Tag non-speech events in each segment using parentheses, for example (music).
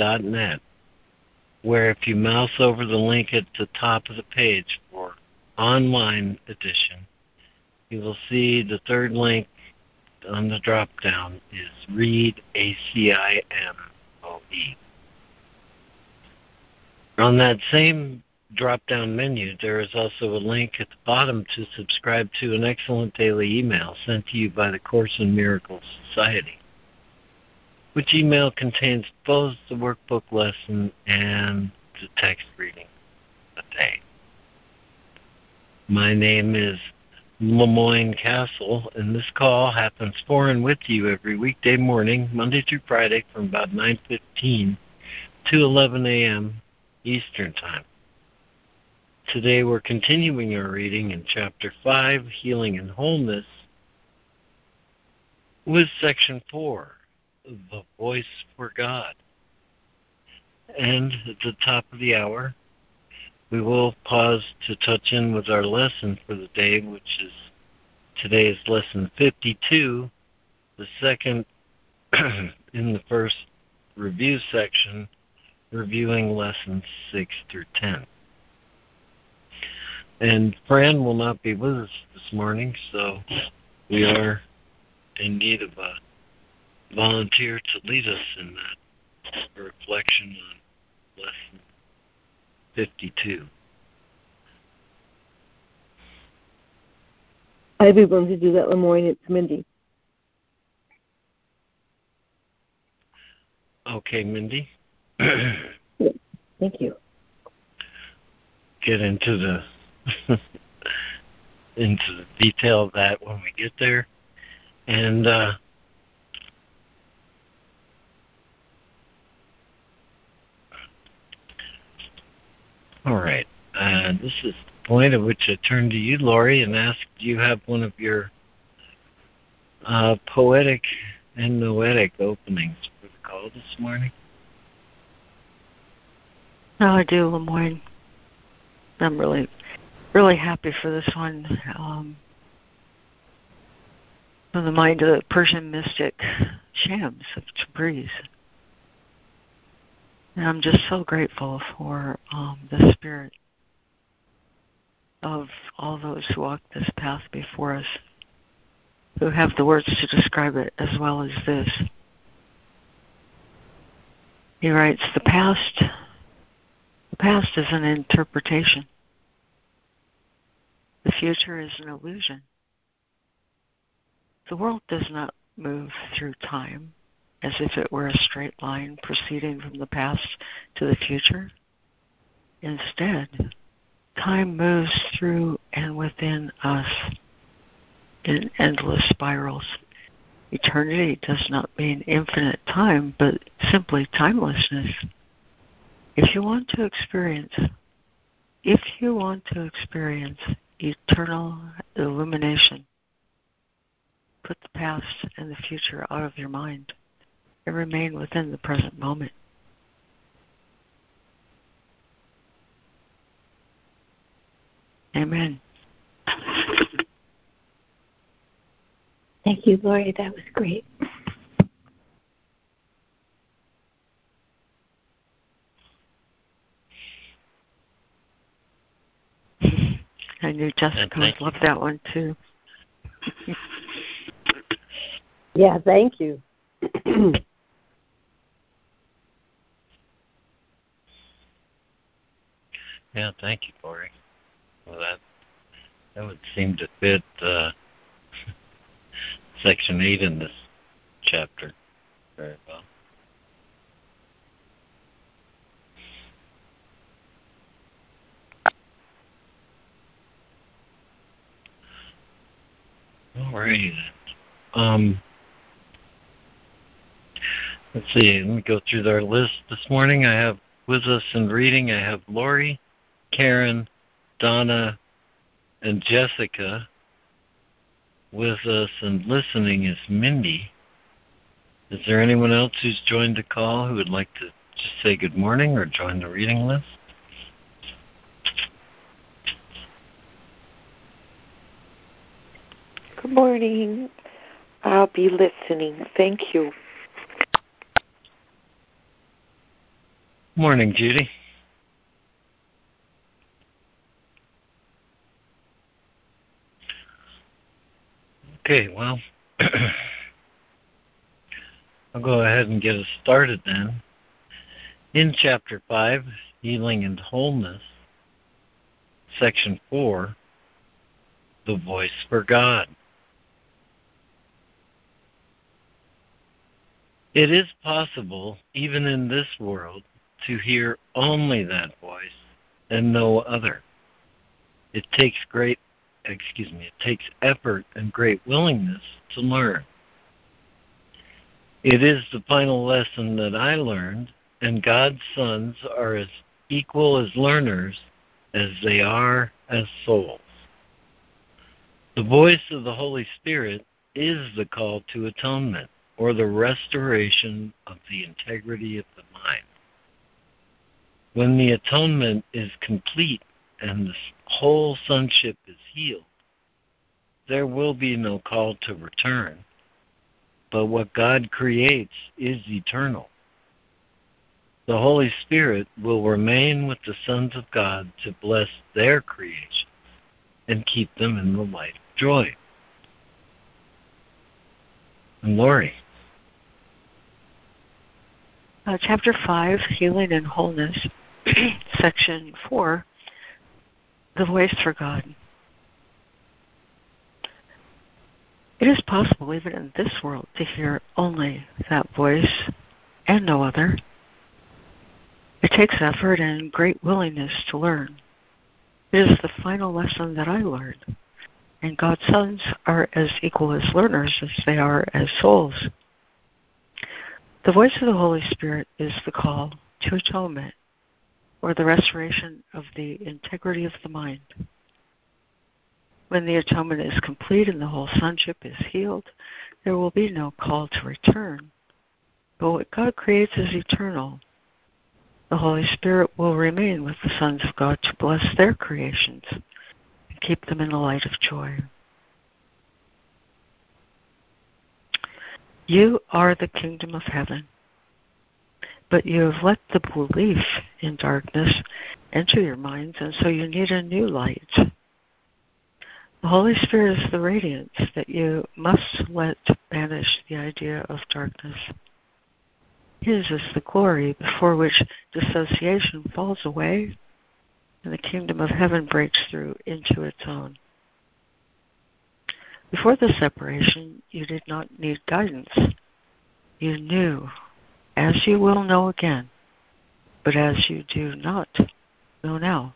jcim.net, where if you mouse over the link at the top of the page for online edition, you will see the third link on the drop down is read ACIMOE. On that same drop down menu, there is also a link at the bottom to subscribe to an excellent daily email sent to you by the Course in Miracles Society, which email contains both the workbook lesson and the text reading a day. My name is LeMoyne Castle, and this call happens for and with you every weekday morning, Monday through Friday, from about 9:15 to 11 a.m. Eastern Time. Today we're continuing our reading in Chapter 5, Healing and Wholeness, with Section 4, The Voice for God. And at the top of the hour, we will pause to touch in with our lesson for the day, which is today's lesson 52, the second (clears throat) in the first review section, reviewing lessons 6 through 10. And Fran will not be with us this morning, so we are in need of a volunteer to lead us in that reflection on lesson 52. I'd be willing to do that, LeMoyne. It's Mindy. Okay, Mindy. Thank you. Get into the (laughs) into the detail of that when we get there. And uh, all right, uh, this is the point at which I turn to you, Laurie, and ask do you have one of your uh, poetic and noetic openings for the call this morning? No, I do, LeMoyne. I'm really really happy for this one. Um, from the mind of the Persian mystic Shams of Tabriz. And I'm just so grateful for um, the spirit of all those who walk this path before us, who have the words to describe it as well as this. He writes, the past, the past is an interpretation. The future is an illusion. The world does not move through time as if it were a straight line proceeding from the past to the future. Instead, time moves through and within us in endless spirals. Eternity does not mean infinite time, but simply timelessness. If you want to experience, if you want to experience eternal illumination. Put the past and the future out of your mind and remain within the present moment. Amen. Thank you, Laurie. That was great. (laughs) I knew Jessica would love that one too. yeah, thank you. (clears throat) yeah, thank you, Corey. Well, that that would seem to fit uh, (laughs) section eight in this chapter very well. All right. Um, Let's see, let me go through our list this morning. I have with us in reading, I have Lori, Karen, Donna, and Jessica. With us and listening is Mindy. Is there anyone else who's joined the call who would like to just say good morning or join the reading list? Good morning. I'll be listening. Thank you. Morning, Judy. Okay, well, (clears throat) I'll go ahead and get us started then. In Chapter 5, Healing and Wholeness, Section 4, The Voice for God. It is possible, even in this world, to hear only that voice and no other. It takes great, excuse me, it takes effort and great willingness to learn. It is the final lesson that I learned, and God's sons are as equal as learners as they are as souls. The voice of the Holy Spirit is the call to atonement or the restoration of the integrity of the mind. When the atonement is complete and the whole sonship is healed, there will be no call to return. But what God creates is eternal. The Holy Spirit will remain with the sons of God to bless their creation and keep them in the light of joy. And Lori. Uh, chapter 5, Healing and Wholeness, (clears throat) Section 4, The Voice for God. It is possible, even in this world, to hear only that voice and no other. It takes effort and great willingness to learn. It is the final lesson that I learned. And God's sons are as equal as learners as they are as souls. The voice of the Holy Spirit is the call to atonement or the restoration of the integrity of the mind. When the atonement is complete and the whole sonship is healed, there will be no call to return. But what God creates is eternal. The Holy Spirit will remain with the sons of God to bless their creations and keep them in the light of joy. You are the kingdom of heaven, but you have let the belief in darkness enter your minds, and so you need a new light. The Holy Spirit is the radiance that you must let banish the idea of darkness. His is the glory before which dissociation falls away and the kingdom of heaven breaks through into its own. Before the separation, you did not need guidance. You knew, as you will know again, but as you do not know now.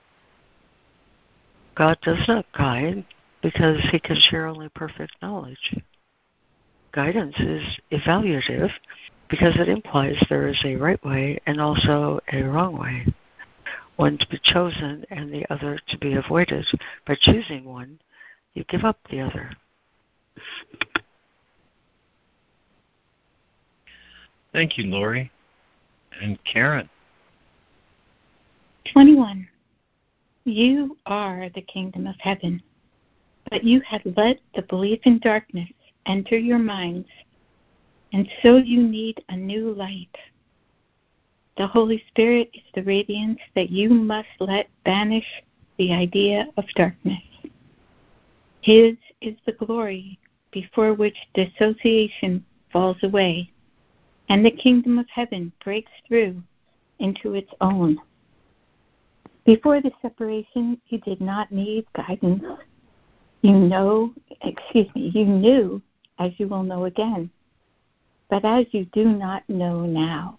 God does not guide because he can share only perfect knowledge. Guidance is evaluative because it implies there is a right way and also a wrong way, one to be chosen and the other to be avoided. By choosing one, you give up the other. Thank you, Lori. And Karen. 21. You are the kingdom of heaven, but you have let the belief in darkness enter your minds, and so you need a new light. The Holy Spirit is the radiance that you must let banish the idea of darkness. His is the glory before which dissociation falls away, and the kingdom of heaven breaks through into its own. Before the separation, you did not need guidance. You know, excuse me, you knew as you will know again, but as you do not know now.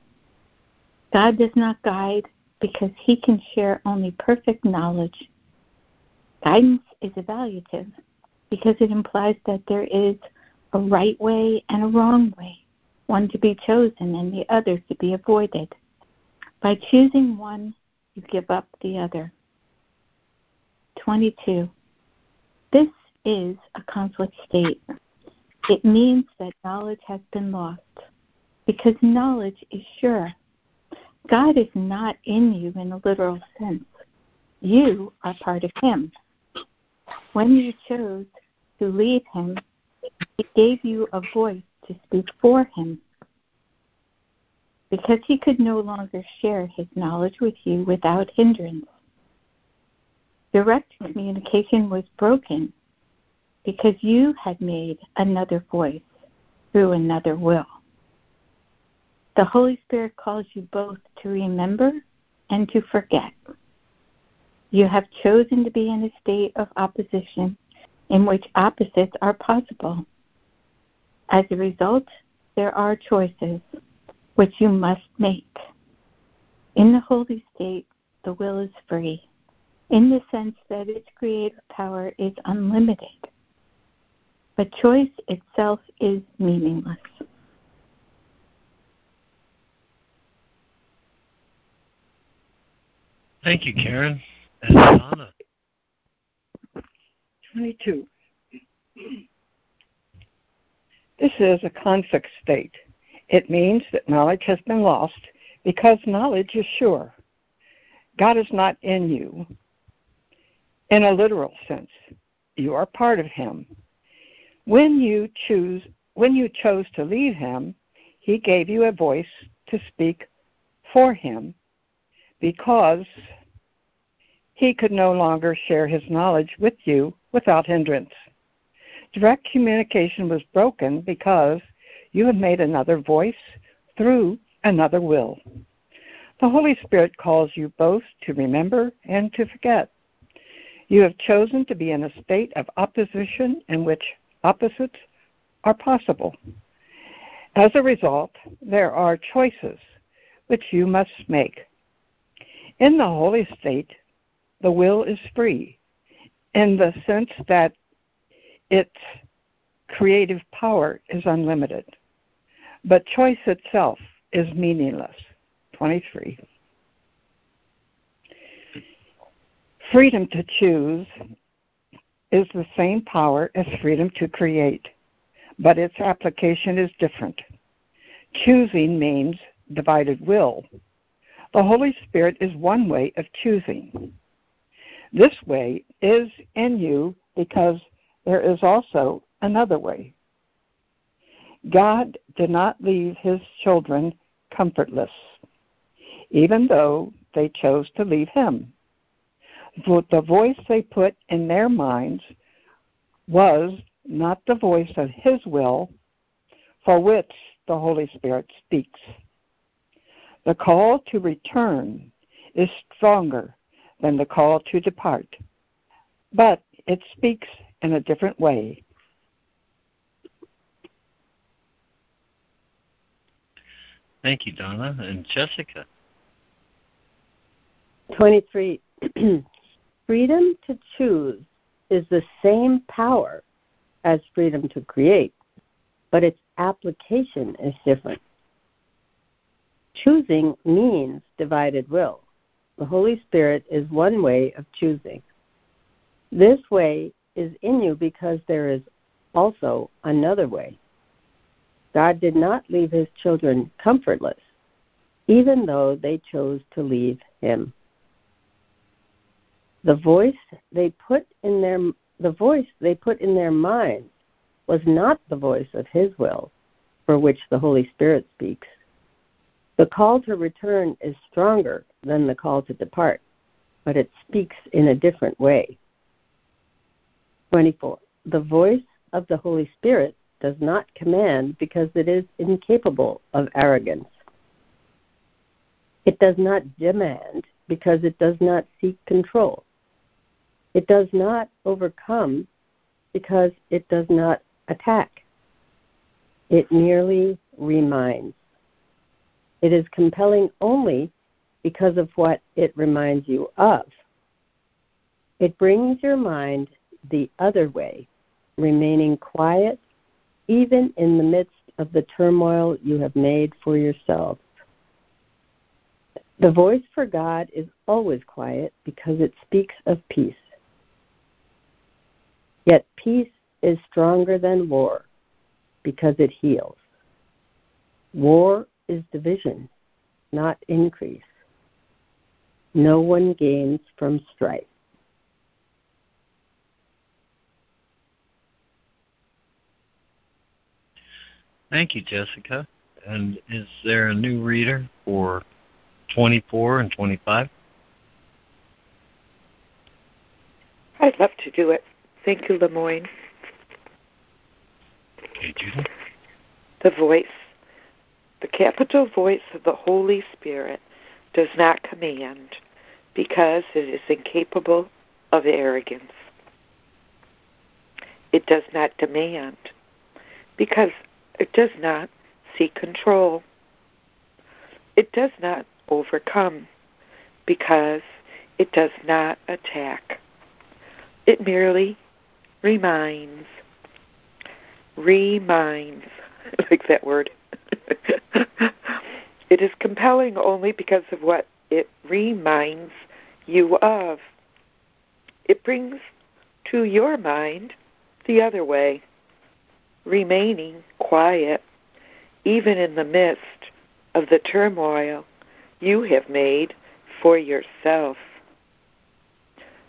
God does not guide because he can share only perfect knowledge. Guidance is evaluative because it implies that there is a right way and a wrong way, one to be chosen and the other to be avoided. By choosing one, you give up the other. 22. This is a conflict state. It means that knowledge has been lost because knowledge is sure. God is not in you in a literal sense. You are part of Him. When you chose to leave Him, He gave you a voice to speak for Him. Because He could no longer share His knowledge with you without hindrance. Direct communication was broken because you had made another voice through another will. The Holy Spirit calls you both to remember and to forget. You have chosen to be in a state of opposition in which opposites are possible. As a result, there are choices which you must make. In the holy state, the will is free, in the sense that its creative power is unlimited. But choice itself is meaningless. Thank you, Karen. And Donna. 22. This is a conflict state. It means that knowledge has been lost because knowledge is sure. God is not in you in a literal sense. You are part of him. When you choose when you chose to leave him, he gave you a voice to speak for him because he could no longer share his knowledge with you without hindrance. Direct communication was broken because you had made another voice through another will. The Holy Spirit calls you both to remember and to forget. You have chosen to be in a state of opposition in which opposites are possible. As a result, there are choices which you must make. In the holy state, the will is free in the sense that its creative power is unlimited, but choice itself is meaningless. 23. Freedom to choose is the same power as freedom to create, but its application is different. Choosing means divided will. The Holy Spirit is one way of choosing. This way is in you because there is also another way. God did not leave his children comfortless, even though they chose to leave him the voice they put in their minds was not the voice of His will, for which the Holy Spirit speaks. The call to return is stronger than the call to depart, but it speaks in a different way. Thank you, Donna. And Jessica. 23. (clears throat) freedom to choose is the same power as freedom to create, but its application is different. Choosing means divided will. The Holy Spirit is one way of choosing. This way is in you because there is also another way. God did not leave his children comfortless, even though they chose to leave him. The voice they put in their the voice they put in their minds was not the voice of his will for which the holy spirit speaks. The call to return is stronger than the call to depart but it speaks in a different way 24 the voice of the holy spirit does not command because it is incapable of arrogance it does not demand because it does not seek control it does not overcome because it does not attack. It merely reminds. It is compelling only because of what it reminds you of. It brings your mind the other way, remaining quiet even in the midst of the turmoil you have made for yourself. The voice for God is always quiet because it speaks of peace. Yet peace is stronger than war because it heals. War is division, not increase. No one gains from strife. Thank you, Jessica. And is there a new reader for 24 and 25? I'd love to do it. Thank you, LeMoyne. Okay, Judy. The voice. The capital voice of the Holy Spirit does not command because it is incapable of arrogance. It does not demand because it does not seek control. It does not overcome because it does not attack. It merely reminds. Reminds. (laughs) I like that word. (laughs) it is compelling only because of what it reminds you of. It brings to your mind the other way, remaining quiet, even in the midst of the turmoil you have made for yourself.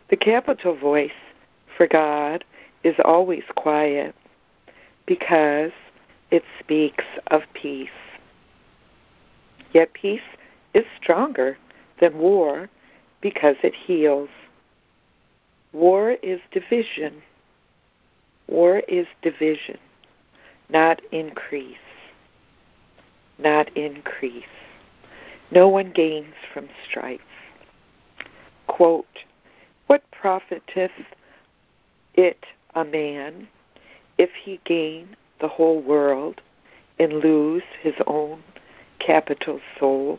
The capital voice for God is always quiet because it speaks of peace. Yet peace is stronger than war because it heals. War is division. War is division, not increase. Not increase. No one gains from strife. Quote, What profiteth it a man if he gain the whole world and lose his own capital soul?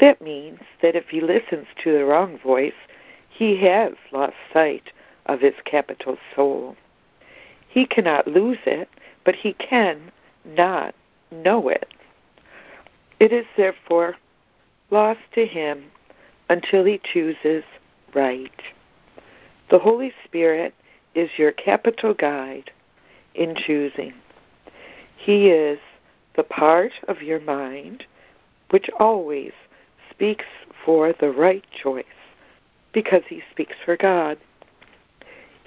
That means that if he listens to the wrong voice, he has lost sight of his capital soul. He cannot lose it, but he can not know it. It is therefore lost to him until he chooses right. The Holy Spirit is your capital guide in choosing. He is the part of your mind which always speaks for the right choice because he speaks for God.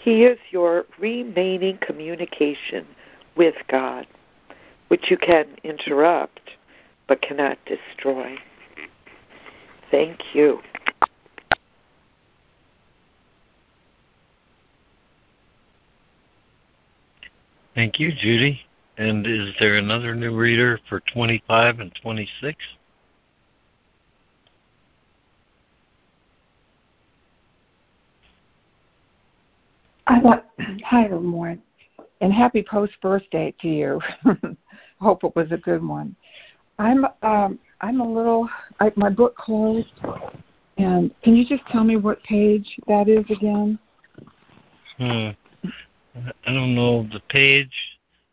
He is your remaining communication with God, which you can interrupt but cannot destroy. Thank you. Thank you, Judy. And is there another new reader for 25 and 26? I want (clears throat) hi everyone, and happy post birthday to you. (laughs) Hope it was a good one. I'm um I'm a little I, my book closed, and can you just tell me what page that is again? Hmm. I don't know the page.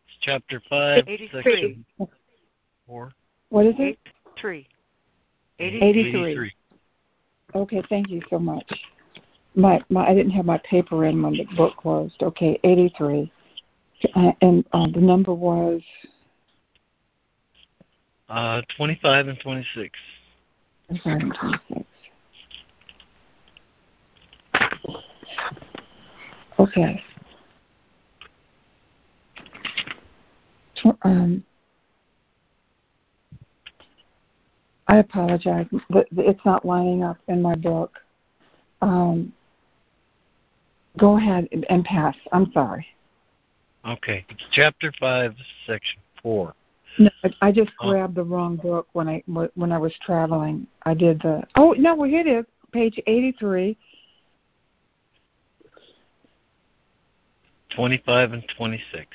It's chapter five, 83. section four. What is it? 83. 83. Okay, thank you so much. My my I didn't have my paper in when the book closed. Okay, 83, uh, and uh, the number was Uh, 25 and 26. 25 and 26. Okay. Um, I apologize. It's not lining up in my book. Um, go ahead and- pass. I'm sorry. Okay. It's chapter five, section four. No, I- just Oh. grabbed the wrong book when I when I was traveling. I did the. Oh no, well here it is, page eighty-three. 25 and 26.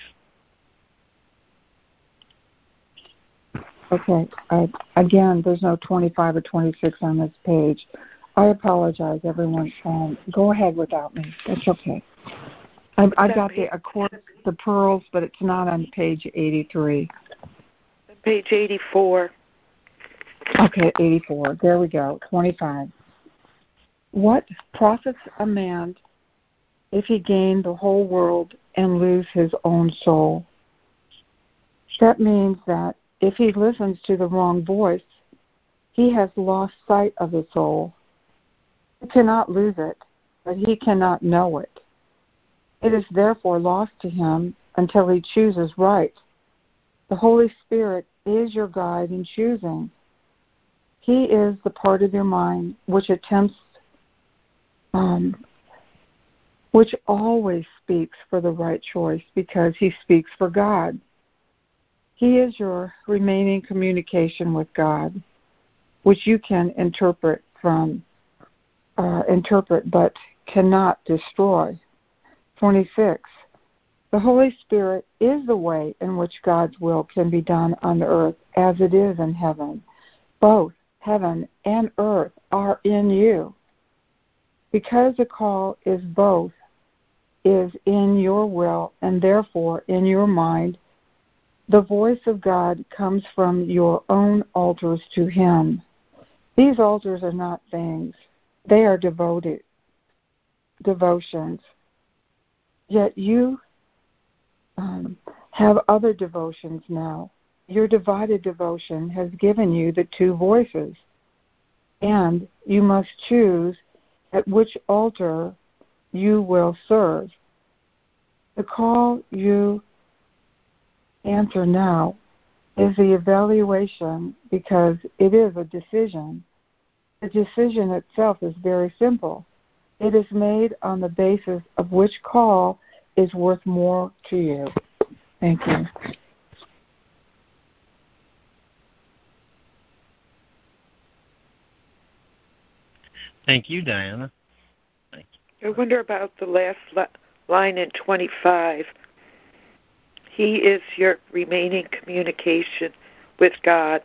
Okay. I, again, there's no twenty-five or twenty-six on this page. I apologize, everyone. Um, go ahead without me. That's okay. I've, I've got the of course the pearls, but it's not on page 83. Page 84. Okay, 84. There we go. 25. What profits a man if he gain the whole world and lose his own soul? That means that if he listens to the wrong voice, he has lost sight of the soul. He cannot lose it, but he cannot know it. It is therefore lost to him until he chooses right. The Holy Spirit is your guide in choosing. He is the part of your mind which attempts, um, which always speaks for the right choice because he speaks for God. He is your remaining communication with God, which you can interpret from uh, interpret but cannot destroy. 26. The Holy Spirit is the way in which God's will can be done on earth as it is in heaven. Both heaven and earth are in you. Because the call is both, is in your will and therefore in your mind, the voice of God comes from your own altars to Him. These altars are not things, they are devoted devotions. Yet you um, have other devotions now. Your divided devotion has given you the two voices, and you must choose at which altar you will serve. The call you answer now is the evaluation because it is a decision. The decision itself is very simple. It is made on the basis of which call is worth more to you. Thank you. Thank you, Diana. Thank you. I wonder about the last line in 25. He is your remaining communication with God,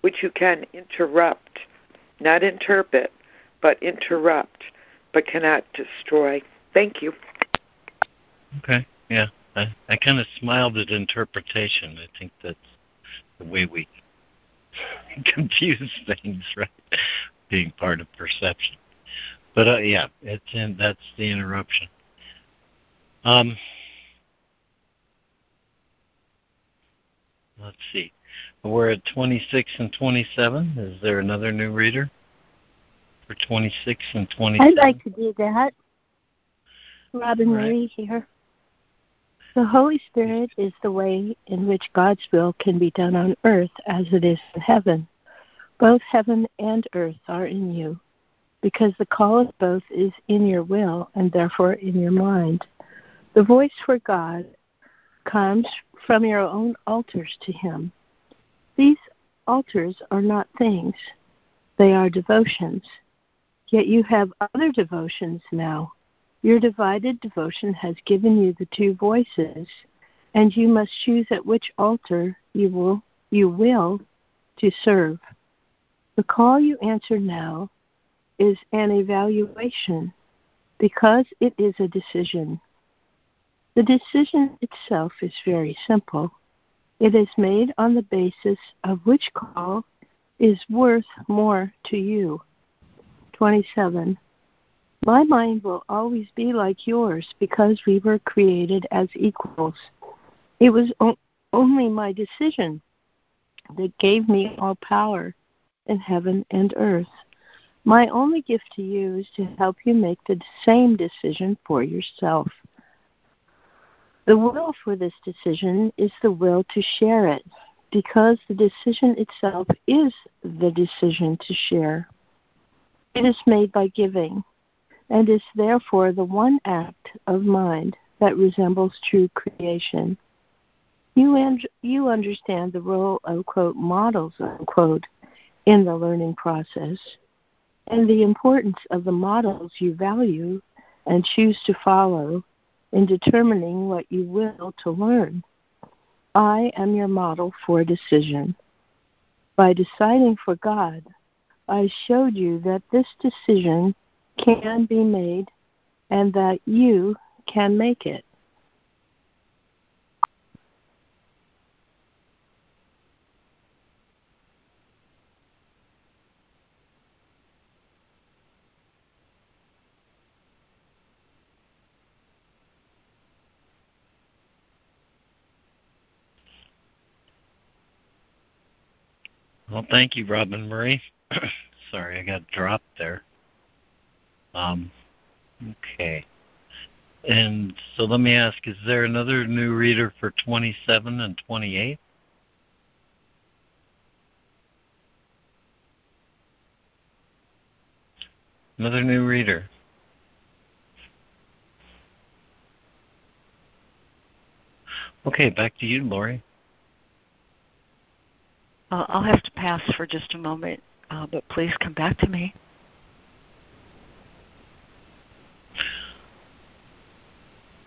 which you can interrupt, not interpret, but interrupt, but cannot destroy. Thank you. Okay, yeah. I, I kind of smiled at interpretation. I think that's the way we (laughs) confuse things, right? Being part of perception. But uh, yeah, it's in, that's the interruption. Um, let's see. We're at 26 and 27. Is there another new reader for 26 and 27? I'd like to do that. Robin right. Marie here. The Holy Spirit is the way in which God's will can be done on earth as it is in heaven. Both heaven and earth are in you, because the call of both is in your will and therefore in your mind. The voice for God comes from your own altars to Him. These altars are not things, they are devotions. Yet you have other devotions now your divided devotion has given you the two voices, and you must choose at which altar you will you will to serve. The call you answer now is an evaluation because it is a decision. The decision itself is very simple. It is made on the basis of which call is worth more to you. 27. My mind will always be like yours because we were created as equals. It was o- only my decision that gave me all power in heaven and earth. My only gift to you is to help you make the same decision for yourself. The will for this decision is the will to share it, because the decision itself is the decision to share. It is made by giving, and is therefore the one act of mind that resembles true creation. You, and, you understand the role of, quote, models, unquote, in the learning process and the importance of the models you value and choose to follow in determining what you will to learn. I am your model for decision. By deciding for God, I showed you that this decision can be made and that you can make it. Well, thank you, Robin Marie. (clears throat) Sorry, I got dropped there. Um, okay. And so let me ask, is there another new reader for 27 and 28? Another new reader. Okay, back to you, Lori. Uh, I'll have to pass for just a moment, uh, but please come back to me.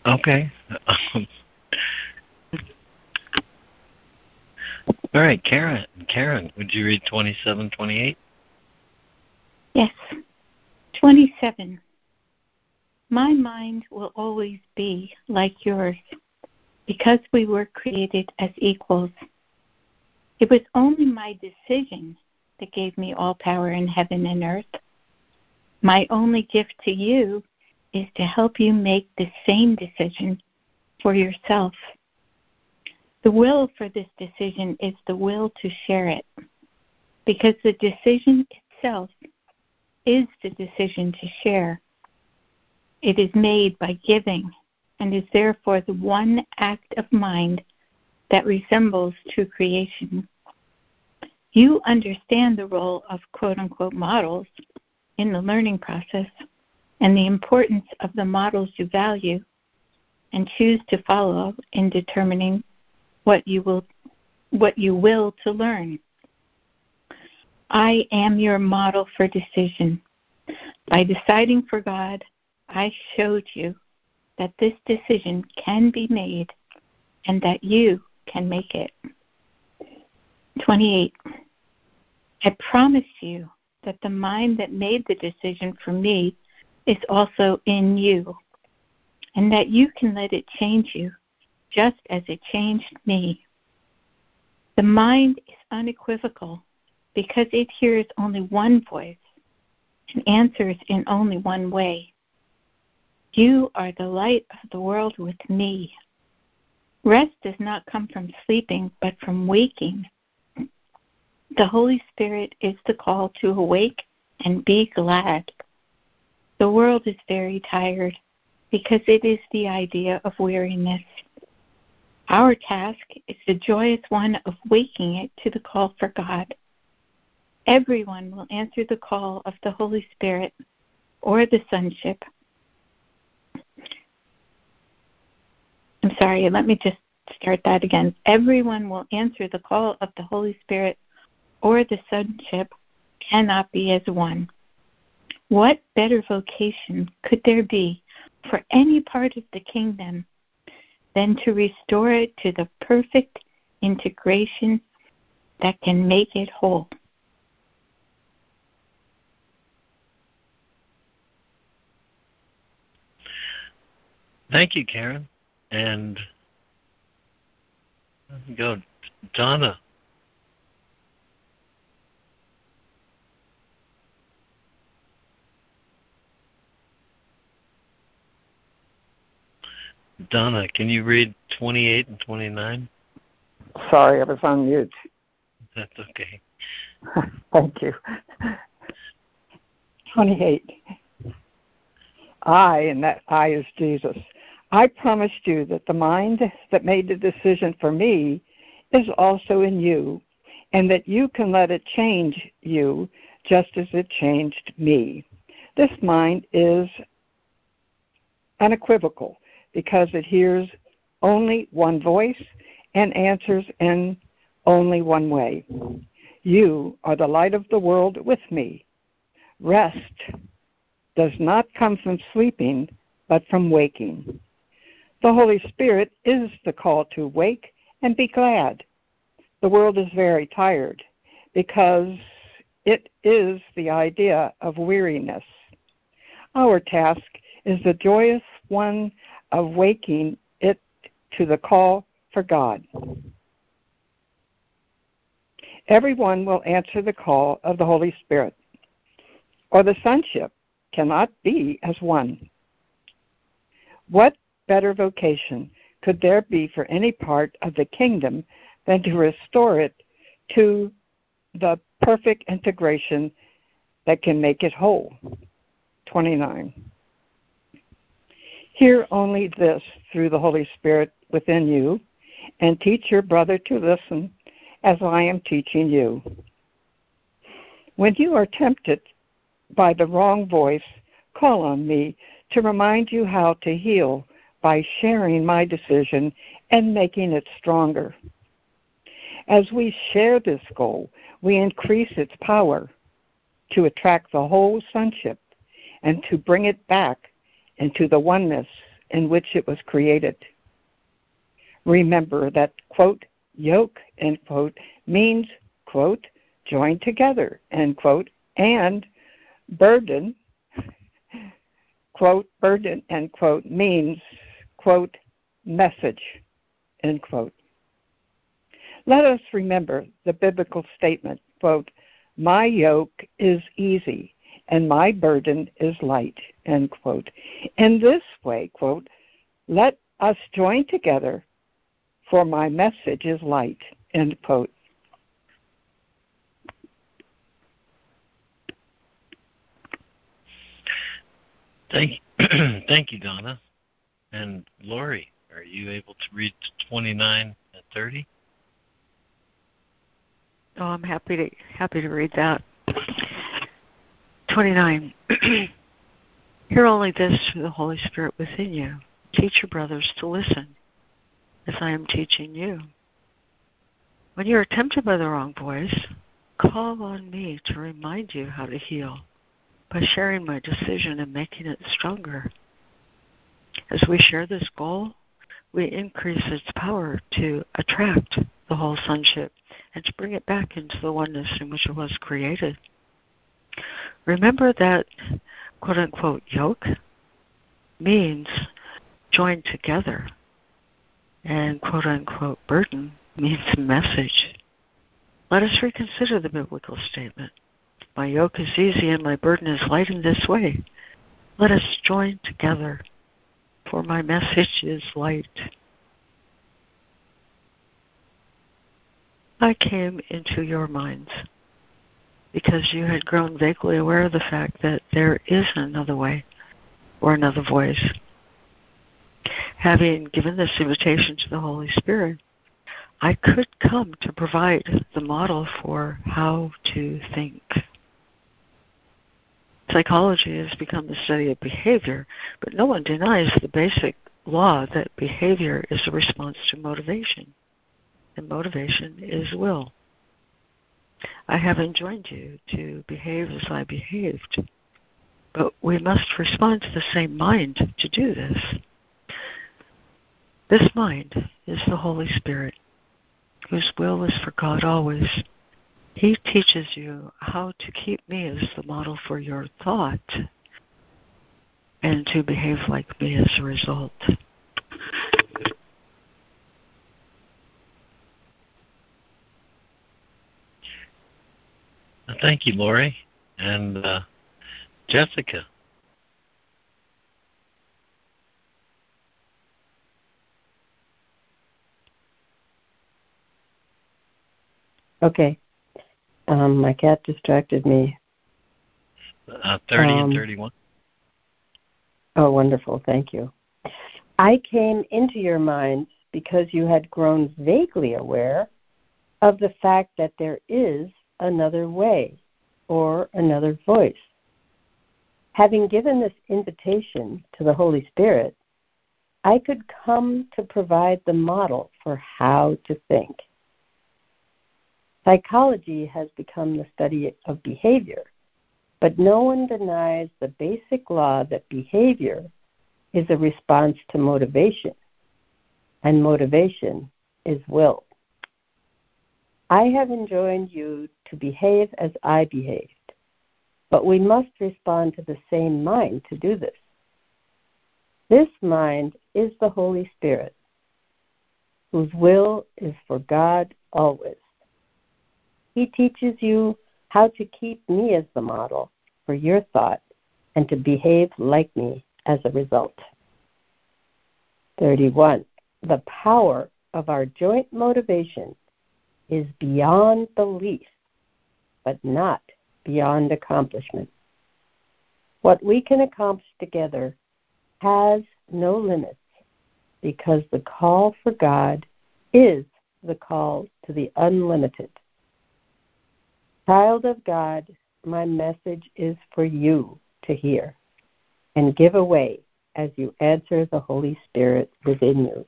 Okay. All right, Karen. Karen, would you read 27, 28? Yes. 27. My mind will always be like yours because we were created as equals. It was only my decision that gave me all power in heaven and earth. My only gift to you is to help you make the same decision for yourself. The will for this decision is the will to share it because the decision itself is the decision to share. It is made by giving and is therefore the one act of mind that resembles true creation. You understand the role of quote unquote models in the learning process and the importance of the models you value and choose to follow in determining what you will what you will to learn. I am your model for decision. By deciding for God, I showed you that this decision can be made and that you can make it. 28. I promise you that the mind that made the decision for me is also in you, and that you can let it change you just as it changed me. The mind is unequivocal because it hears only one voice and answers in only one way. You are the light of the world with me. Rest does not come from sleeping, but from waking. The Holy Spirit is the call to awake and be glad. The world is very tired because it is the idea of weariness. Our task is the joyous one of waking it to the call for God. Everyone will answer the call of the Holy Spirit or the sonship. I'm sorry, let me just start that again. Everyone will answer the call of the Holy Spirit or the sonship cannot be as one. What better vocation could there be for any part of the kingdom than to restore it to the perfect integration that can make it whole? Thank you, Karen. And go, Donna. Donna, can you read 28 and 29? Sorry, I was on mute. That's okay. (laughs) Thank you. 28. I, and that I is Jesus. I promised you that the mind that made the decision for me is also in you, and that you can let it change you just as it changed me. This mind is unequivocal because it hears only one voice and answers in only one way. You are the light of the world with me. Rest does not come from sleeping, but from waking. The Holy Spirit is the call to wake and be glad. The world is very tired because it is the idea of weariness. Our task is the joyous one of waking it to the call for God. Everyone will answer the call of the Holy Spirit, or the sonship cannot be as one. What better vocation could there be for any part of the kingdom than to restore it to the perfect integration that can make it whole? 29. Hear only this through the Holy Spirit within you, and teach your brother to listen as I am teaching you. When you are tempted by the wrong voice, call on me to remind you how to heal by sharing my decision and making it stronger. As we share this goal, we increase its power to attract the whole sonship and to bring it back into the oneness in which it was created. Remember that, quote, yoke, end quote, means, quote, join together, end quote, and burden, quote, burden, end quote, means, quote, message, end quote. Let us remember the biblical statement, quote, my yoke is easy and my burden is light, end quote. In this way, quote, let us join together for my message is light, end quote. Thank you. (clears throat) Thank you, Donna. And Lori, are you able to read 29 and 30? Oh, I'm happy to happy to read that. 29. (clears throat) Hear only this through the Holy Spirit within you. Teach your brothers to listen as I am teaching you. When you are tempted by the wrong voice, call on me to remind you how to heal by sharing my decision and making it stronger. As we share this goal, we increase its power to attract the whole sonship and to bring it back into the oneness in which it was created. Remember that quote unquote yoke means joined together and quote unquote burden means (laughs) message. Let us reconsider the biblical statement. My yoke is easy and my burden is light in this way. Let us join together, for my message is light. I came into your minds because you had grown vaguely aware of the fact that there is another way or another voice having given this invitation to the Holy Spirit, I could come to provide the model for how to think. Psychology has become the study of behavior, but no one denies the basic law that behavior is a response to motivation, and motivation is will. I have enjoined you to behave as I behaved, but we must respond to the same mind to do this. This mind is the Holy Spirit, whose will is for God always. He teaches you how to keep me as the model for your thought and to behave like me as a result. Thank you, Lori. And uh, Jessica. Okay. Um, my cat distracted me. Uh, 30 um, and 31. Oh, wonderful. Thank you. I came into your minds because you had grown vaguely aware of the fact that there is another way or another voice. Having given this invitation to the Holy Spirit, I could come to provide the model for how to think. Psychology has become the study of behavior, but no one denies the basic law that behavior is a response to motivation, and motivation is will. I have enjoined you to behave as I behaved, but we must respond to the same mind to do this. This mind is the Holy Spirit, whose will is for God always. He teaches you how to keep me as the model for your thought and to behave like me as a result. 31. The power of our joint motivation is beyond belief, but not beyond accomplishment. What we can accomplish together has no limits because the call for God is the call to the unlimited. Child of God, my message is for you to hear and give away as you answer the Holy Spirit within you.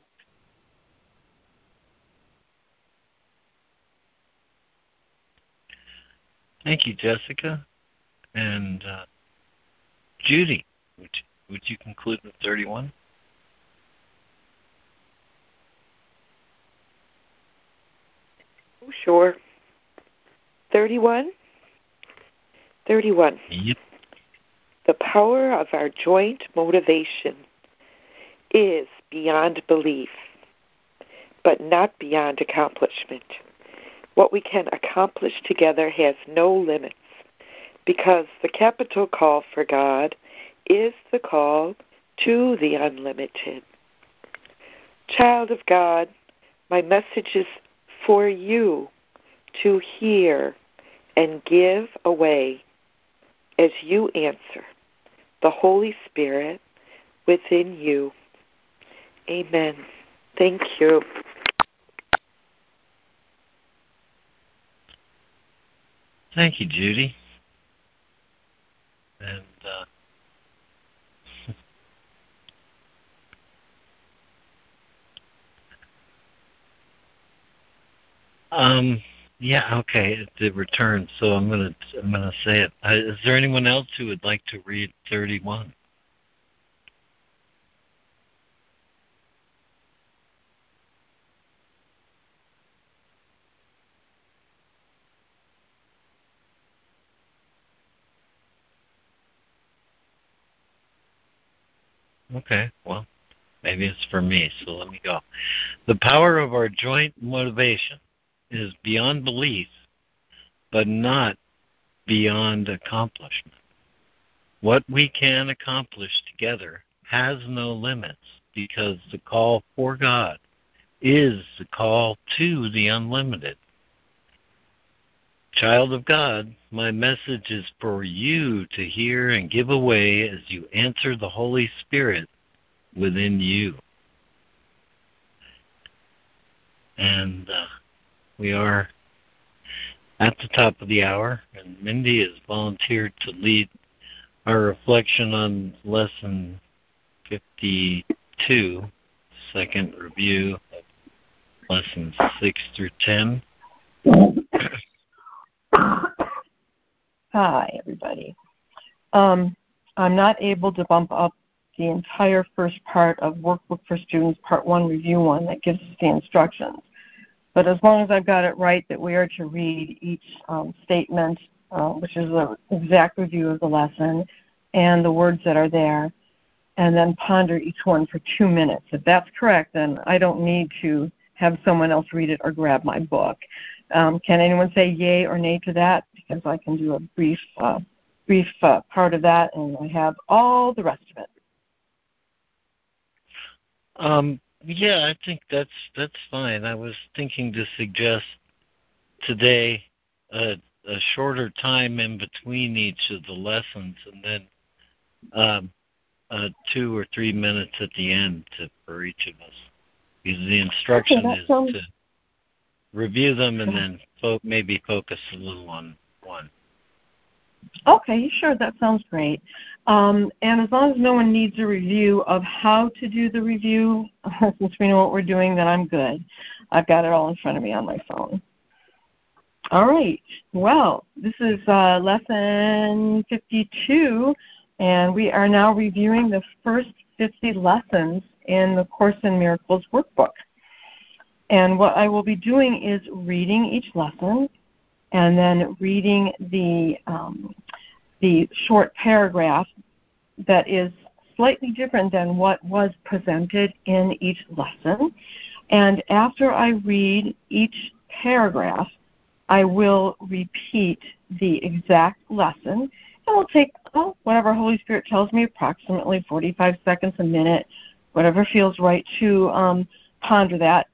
Thank you, Jessica. And uh, Judy, would you, would you conclude with 31? Oh, sure. 31? 31. Yep. The power of our joint motivation is beyond belief, but not beyond accomplishment. What we can accomplish together has no limits because the capital call for God is the call to the unlimited. Child of God, my message is for you to hear and give away as you answer the Holy Spirit within you. Amen. Thank you. Thank you, Judy. And uh, (laughs) um, yeah, okay, it returned. So I'm gonna I'm gonna say it. Uh, is there anyone else who would like to read 31? Okay, well, maybe it's for me, so let me go. The power of our joint motivation is beyond belief, but not beyond accomplishment. What we can accomplish together has no limits because the call for God is the call to the unlimited. Child of God, my message is for you to hear and give away as you answer the Holy Spirit within you. And uh, we are at the top of the hour, and Mindy has volunteered to lead our reflection on lesson 52, second review of lessons 6 through 10. (coughs) Hi, everybody. Um, I'm not able to bump up the entire first part of Workbook for Students, Part 1, Review 1, that gives us the instructions. But as long as I've got it right that we are to read each um, statement, uh, which is an exact review of the lesson, and the words that are there, and then ponder each one for two minutes. If that's correct, then I don't need to have someone else read it or grab my book. Um, can anyone say yay or nay to that? Because I can do a brief, uh, brief uh, part of that, and I have all the rest of it. Um, yeah, I think that's that's fine. I was thinking to suggest today a, a shorter time in between each of the lessons, and then um, uh, two or three minutes at the end to, for each of us. Because the instruction okay, is sounds... to review them and then fo- maybe focus a little on one. Okay, sure, that sounds great. Um, and as long as no one needs a review of how to do the review, (laughs) since we know what we're doing, then I'm good. I've got it all in front of me on my phone. All right, well, this is uh, lesson 52, and we are now reviewing the first 50 lessons in the Course in Miracles workbook. And what I will be doing is reading each lesson and then reading the um, the short paragraph that is slightly different than what was presented in each lesson. And after I read each paragraph, I will repeat the exact lesson. and It will take oh, whatever Holy Spirit tells me, approximately 45 seconds, a minute, whatever feels right to um, ponder that.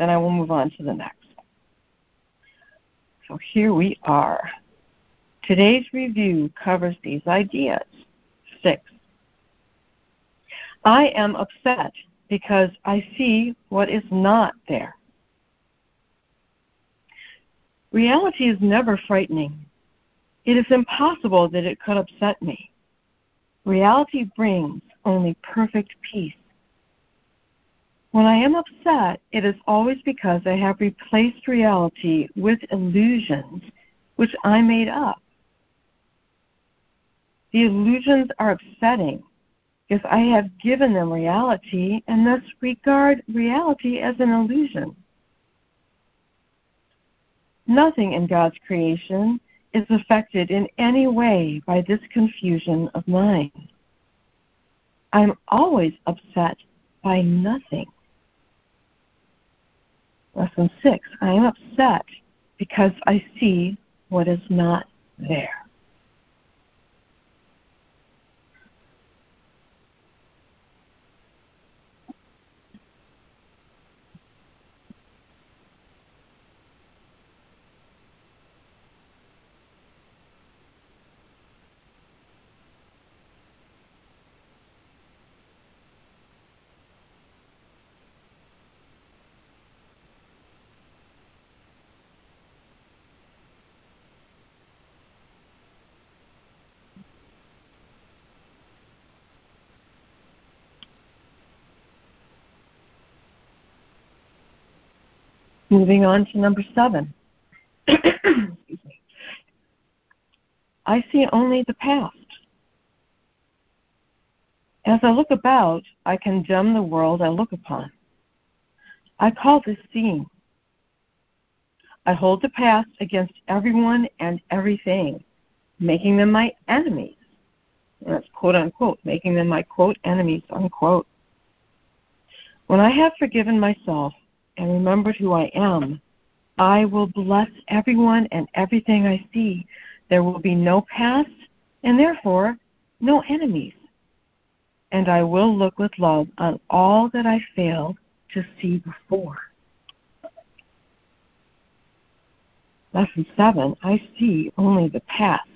Then I will move on to the next. So here we are. Today's review covers these ideas. Six. I am upset because I see what is not there. Reality is never frightening. It is impossible that it could upset me. Reality brings only perfect peace. When I am upset, it is always because I have replaced reality with illusions which I made up. The illusions are upsetting because I have given them reality and thus regard reality as an illusion. Nothing in God's creation is affected in any way by this confusion of mine. I'm always upset by nothing. Lesson 6 I am upset because I see what is not there. Moving on to number seven. (clears throat) I see only the past. As I look about, I condemn the world I look upon. I call this seeing. I hold the past against everyone and everything, making them my enemies. That's quote unquote, making them my quote enemies unquote. When I have forgiven myself, and remembered who I am, I will bless everyone and everything I see. There will be no past and therefore no enemies. And I will look with love on all that I failed to see before. Lesson 7 I see only the past.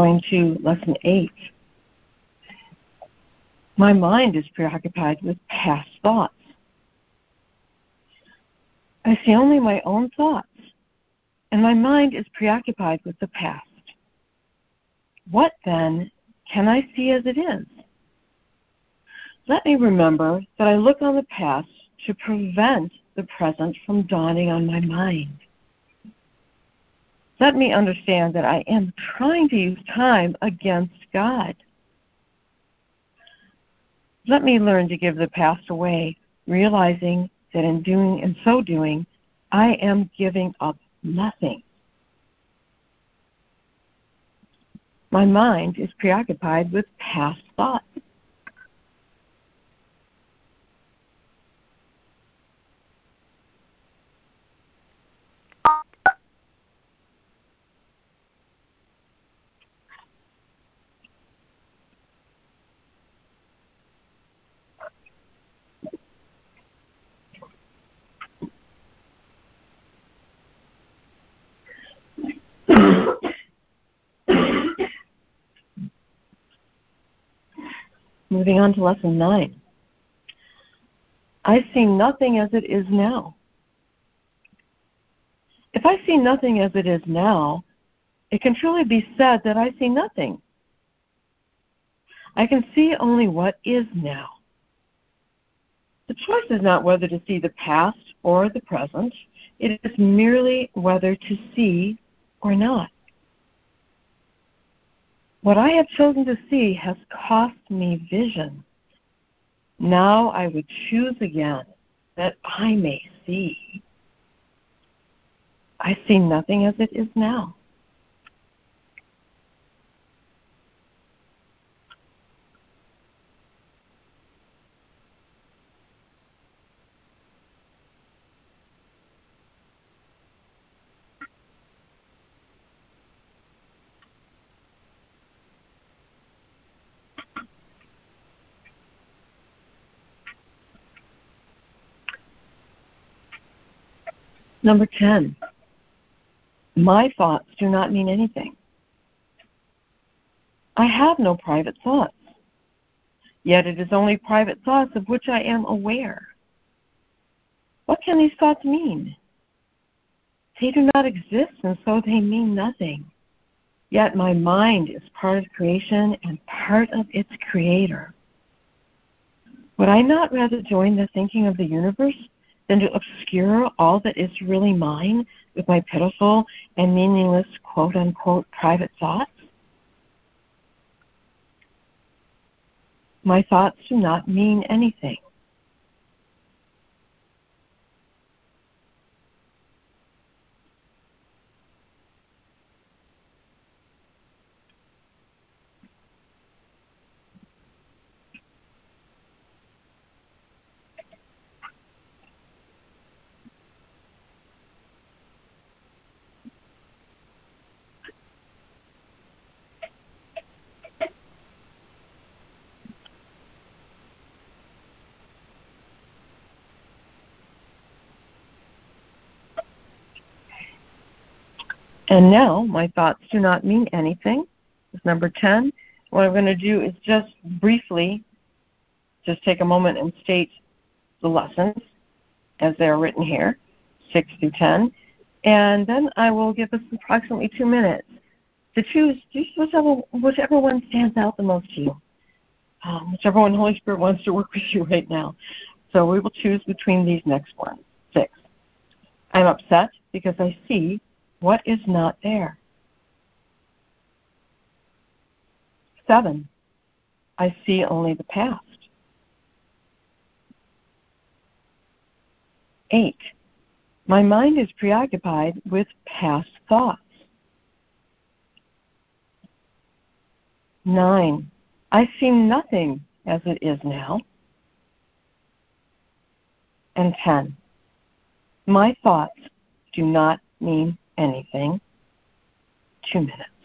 Going to lesson eight. My mind is preoccupied with past thoughts. I see only my own thoughts, and my mind is preoccupied with the past. What then can I see as it is? Let me remember that I look on the past to prevent the present from dawning on my mind. Let me understand that I am trying to use time against God. Let me learn to give the past away, realizing that in doing and so doing, I am giving up nothing. My mind is preoccupied with past thoughts. Moving on to lesson nine. I see nothing as it is now. If I see nothing as it is now, it can truly be said that I see nothing. I can see only what is now. The choice is not whether to see the past or the present, it is merely whether to see or not. What I have chosen to see has cost me vision. Now I would choose again that I may see. I see nothing as it is now. Number 10. My thoughts do not mean anything. I have no private thoughts. Yet it is only private thoughts of which I am aware. What can these thoughts mean? They do not exist, and so they mean nothing. Yet my mind is part of creation and part of its creator. Would I not rather join the thinking of the universe than to obscure all that is really mine with my pitiful and meaningless quote unquote private thoughts? My thoughts do not mean anything. And now my thoughts do not mean anything. Is number 10. What I'm going to do is just briefly just take a moment and state the lessons as they are written here, 6 through 10. And then I will give us approximately two minutes to choose whichever, whichever one stands out the most to you, um, whichever one Holy Spirit wants to work with you right now. So we will choose between these next ones. Six. I'm upset because I see what is not there? Seven, I see only the past. Eight, my mind is preoccupied with past thoughts. Nine, I see nothing as it is now. And ten, my thoughts do not mean anything. Two minutes.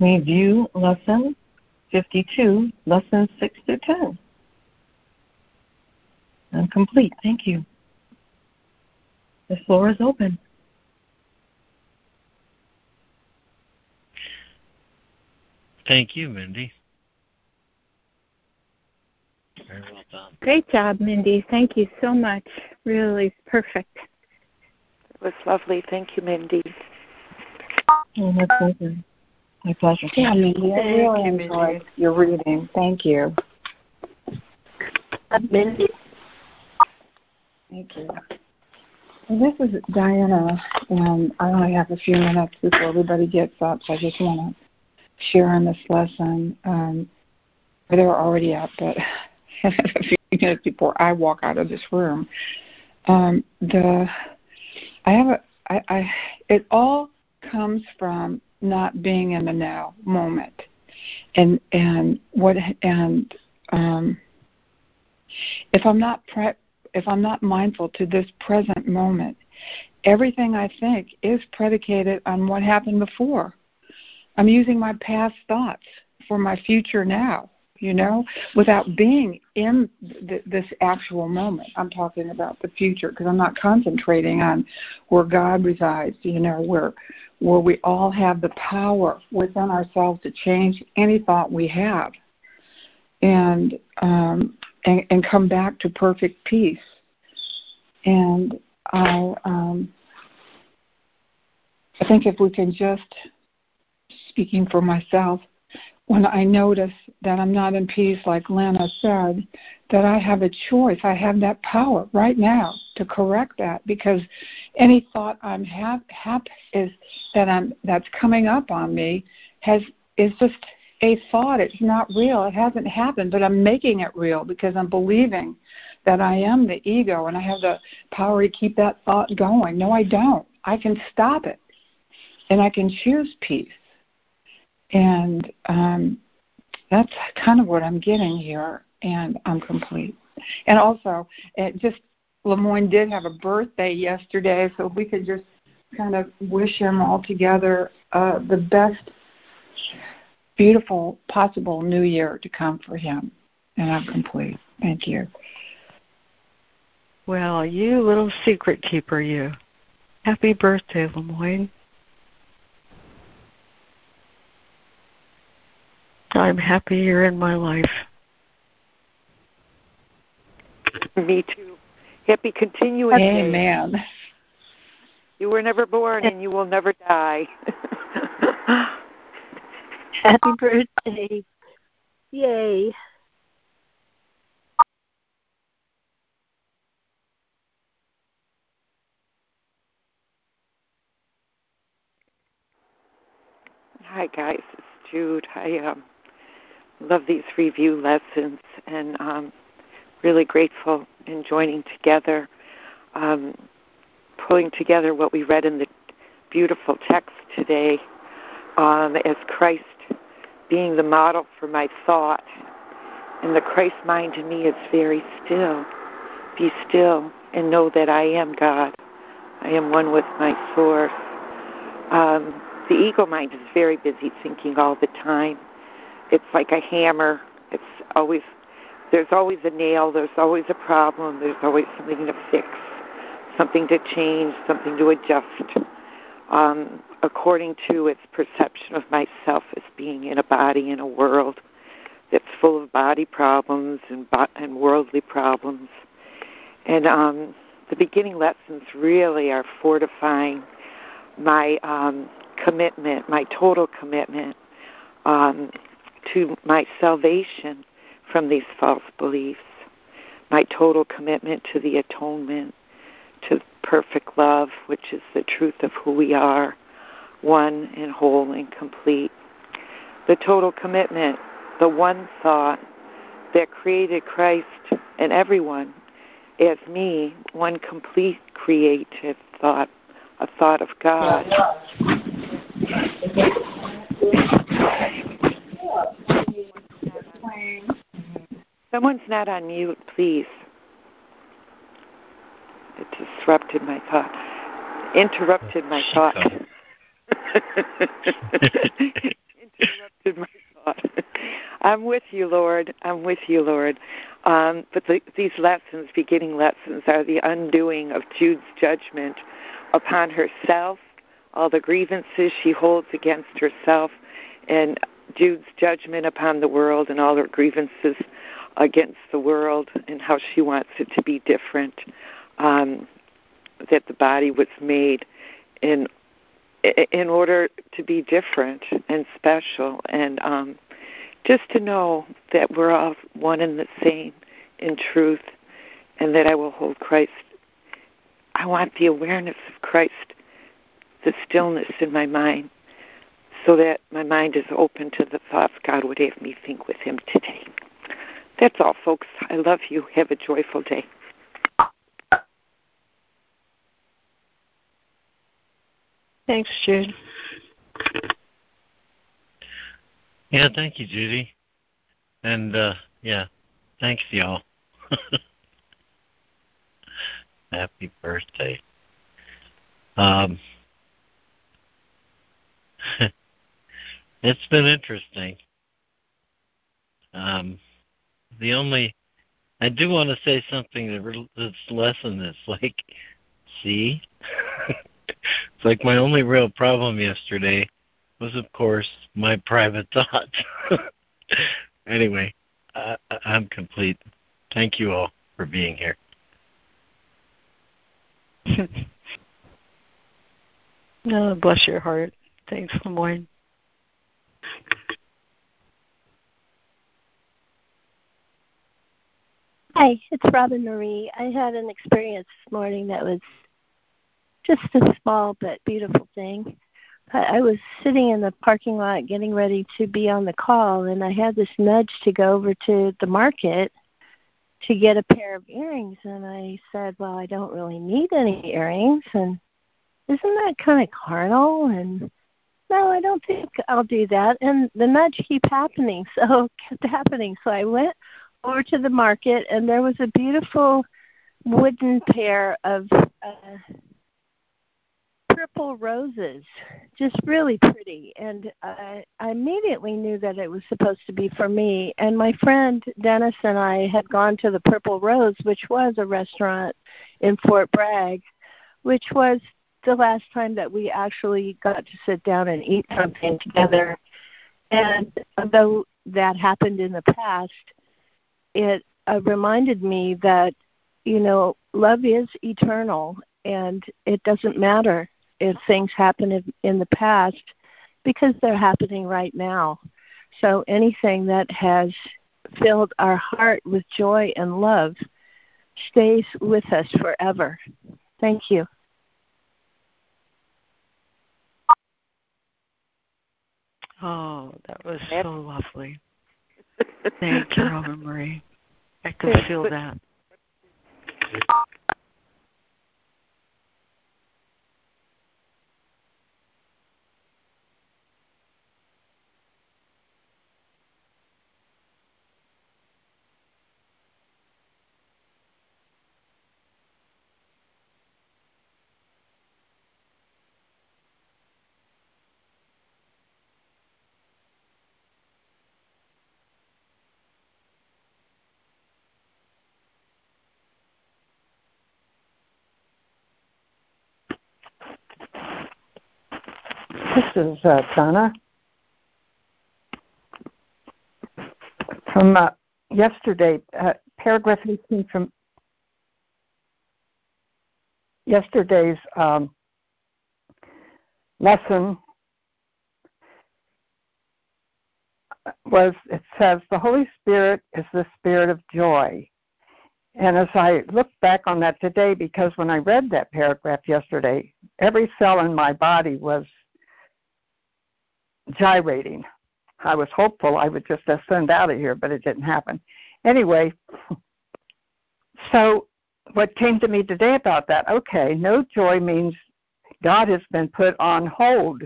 Review lesson 52, lessons 6 through 10. I'm complete. Thank you. The floor is open. Thank you, Mindy. Very well done. Great job, Mindy. Thank you so much. Really perfect. It was lovely. Thank you, Mindy. Oh, my pleasure. My pleasure. Yeah, I Thank really you, enjoyed your reading. Thank you. Mindy. Thank you. Well, this is Diana, and I only have a few minutes before everybody gets up, so I just want to share on this lesson. Um, they were already up, but (laughs) a few minutes before I walk out of this room. Um, the I have a I, I it all comes from not being in the now moment, and and what and um, if I'm not pre- if I'm not mindful to this present moment, everything I think is predicated on what happened before. I'm using my past thoughts for my future now, you know, without being in th- this actual moment. I'm talking about the future because I'm not concentrating on where God resides, you know, where where we all have the power within ourselves to change any thought we have. And um and, and come back to perfect peace. And I, um, I think if we can just, speaking for myself, when I notice that I'm not in peace, like Lana said, that I have a choice. I have that power right now to correct that because any thought I'm have, have is that I'm that's coming up on me has is just a thought. It's not real. It hasn't happened, but I'm making it real because I'm believing that I am the ego and I have the power to keep that thought going. No, I don't. I can stop it and I can choose peace. And um, that's kind of what I'm getting here, and I'm complete. And also, it just LeMoyne did have a birthday yesterday, so if we could just kind of wish him all together uh, the best beautiful possible new year to come for him. And I'm complete. Thank you. Well, you little secret keeper, you. Happy birthday, LeMoyne. I'm happy you're in my life. Me too. Happy continuing day. Amen. You were never born and you will never die. (laughs) Happy birthday. Yay. Hi guys, it's Jude. I um, love these review lessons and um, really grateful in joining together, um, pulling together what we read in the beautiful text today um, as Christ being the model for my thought. And the Christ mind in me is very still. Be still and know that I am God. I am one with my source. Um, the ego mind is very busy thinking all the time. It's like a hammer. It's always there's always a nail, there's always a problem, there's always something to fix, something to change, something to adjust. Um, according to its perception of myself as being in a body in a world that's full of body problems and bo- and worldly problems. And um, the beginning lessons really are fortifying my um, commitment, my total commitment um, to my salvation from these false beliefs, my total commitment to the atonement, to perfect love, which is the truth of who we are, one and whole and complete. The total commitment, the one thought that created Christ and everyone as me, one complete creative thought, a thought of God. Someone's not on mute, please. It disrupted my thought. Interrupted my thought. (laughs) Interrupted my thought. I'm with you, Lord. I'm with you, Lord. Um, but the, these lessons, beginning lessons, are the undoing of Jude's judgment upon herself, all the grievances she holds against herself, and Jude's judgment upon the world and all her grievances against the world and how she wants it to be different. Um, that the body was made in in order to be different and special and um, just to know that we're all one and the same in truth and that I will hold Christ. I want the awareness of Christ, the stillness in my mind, so that my mind is open to the thoughts God would have me think with Him today. That's all, folks. I love you. Have a joyful day. Thanks, Jude. Yeah, thank you, Judy. And uh yeah, thanks y'all. (laughs) Happy birthday. Um (laughs) it's been interesting. Um the only I do want to say something that less than this. (laughs) like see it's like my only real problem yesterday was, of course, my private (laughs) thoughts. anyway, I, I'm complete. Thank you all for being here. (laughs) no, bless your heart. Thanks, LeMoyne. Hi, it's Robin Marie. I had an experience this morning that was just a small but beautiful thing. I was sitting in the parking lot getting ready to be on the call, and I had this nudge to go over to the market to get a pair of earrings. And I said, Well, I don't really need any earrings. And isn't that kind of carnal? And no, I don't think I'll do that. And the nudge kept happening, (laughs) so kept happening. So I went over to the market, and there was a beautiful wooden pair of uh, purple roses, just really pretty. And I, I immediately knew that it was supposed to be for me. And my friend Dennis and I had gone to the Purple Rose, which was a restaurant in Fort Bragg, which was the last time that we actually got to sit down and eat something together. And though that happened in the past, it uh, reminded me that, you know, love is eternal and it doesn't matter if things happen in, in the past because they're happening right now. So anything that has filled our heart with joy and love stays with us forever. Thank you. Oh, that was so lovely. (laughs) Thank you, Robin Marie. I could feel that. This is uh, Donna from uh, yesterday, uh, paragraph 18 from yesterday's um, lesson was it says the Holy Spirit is the spirit of joy. And as I look back on that today, because when I read that paragraph yesterday, every cell in my body was gyrating. I was hopeful I would just ascend out of here, but it didn't happen. Anyway, so what came to me today about that, okay, no joy means God has been put on hold,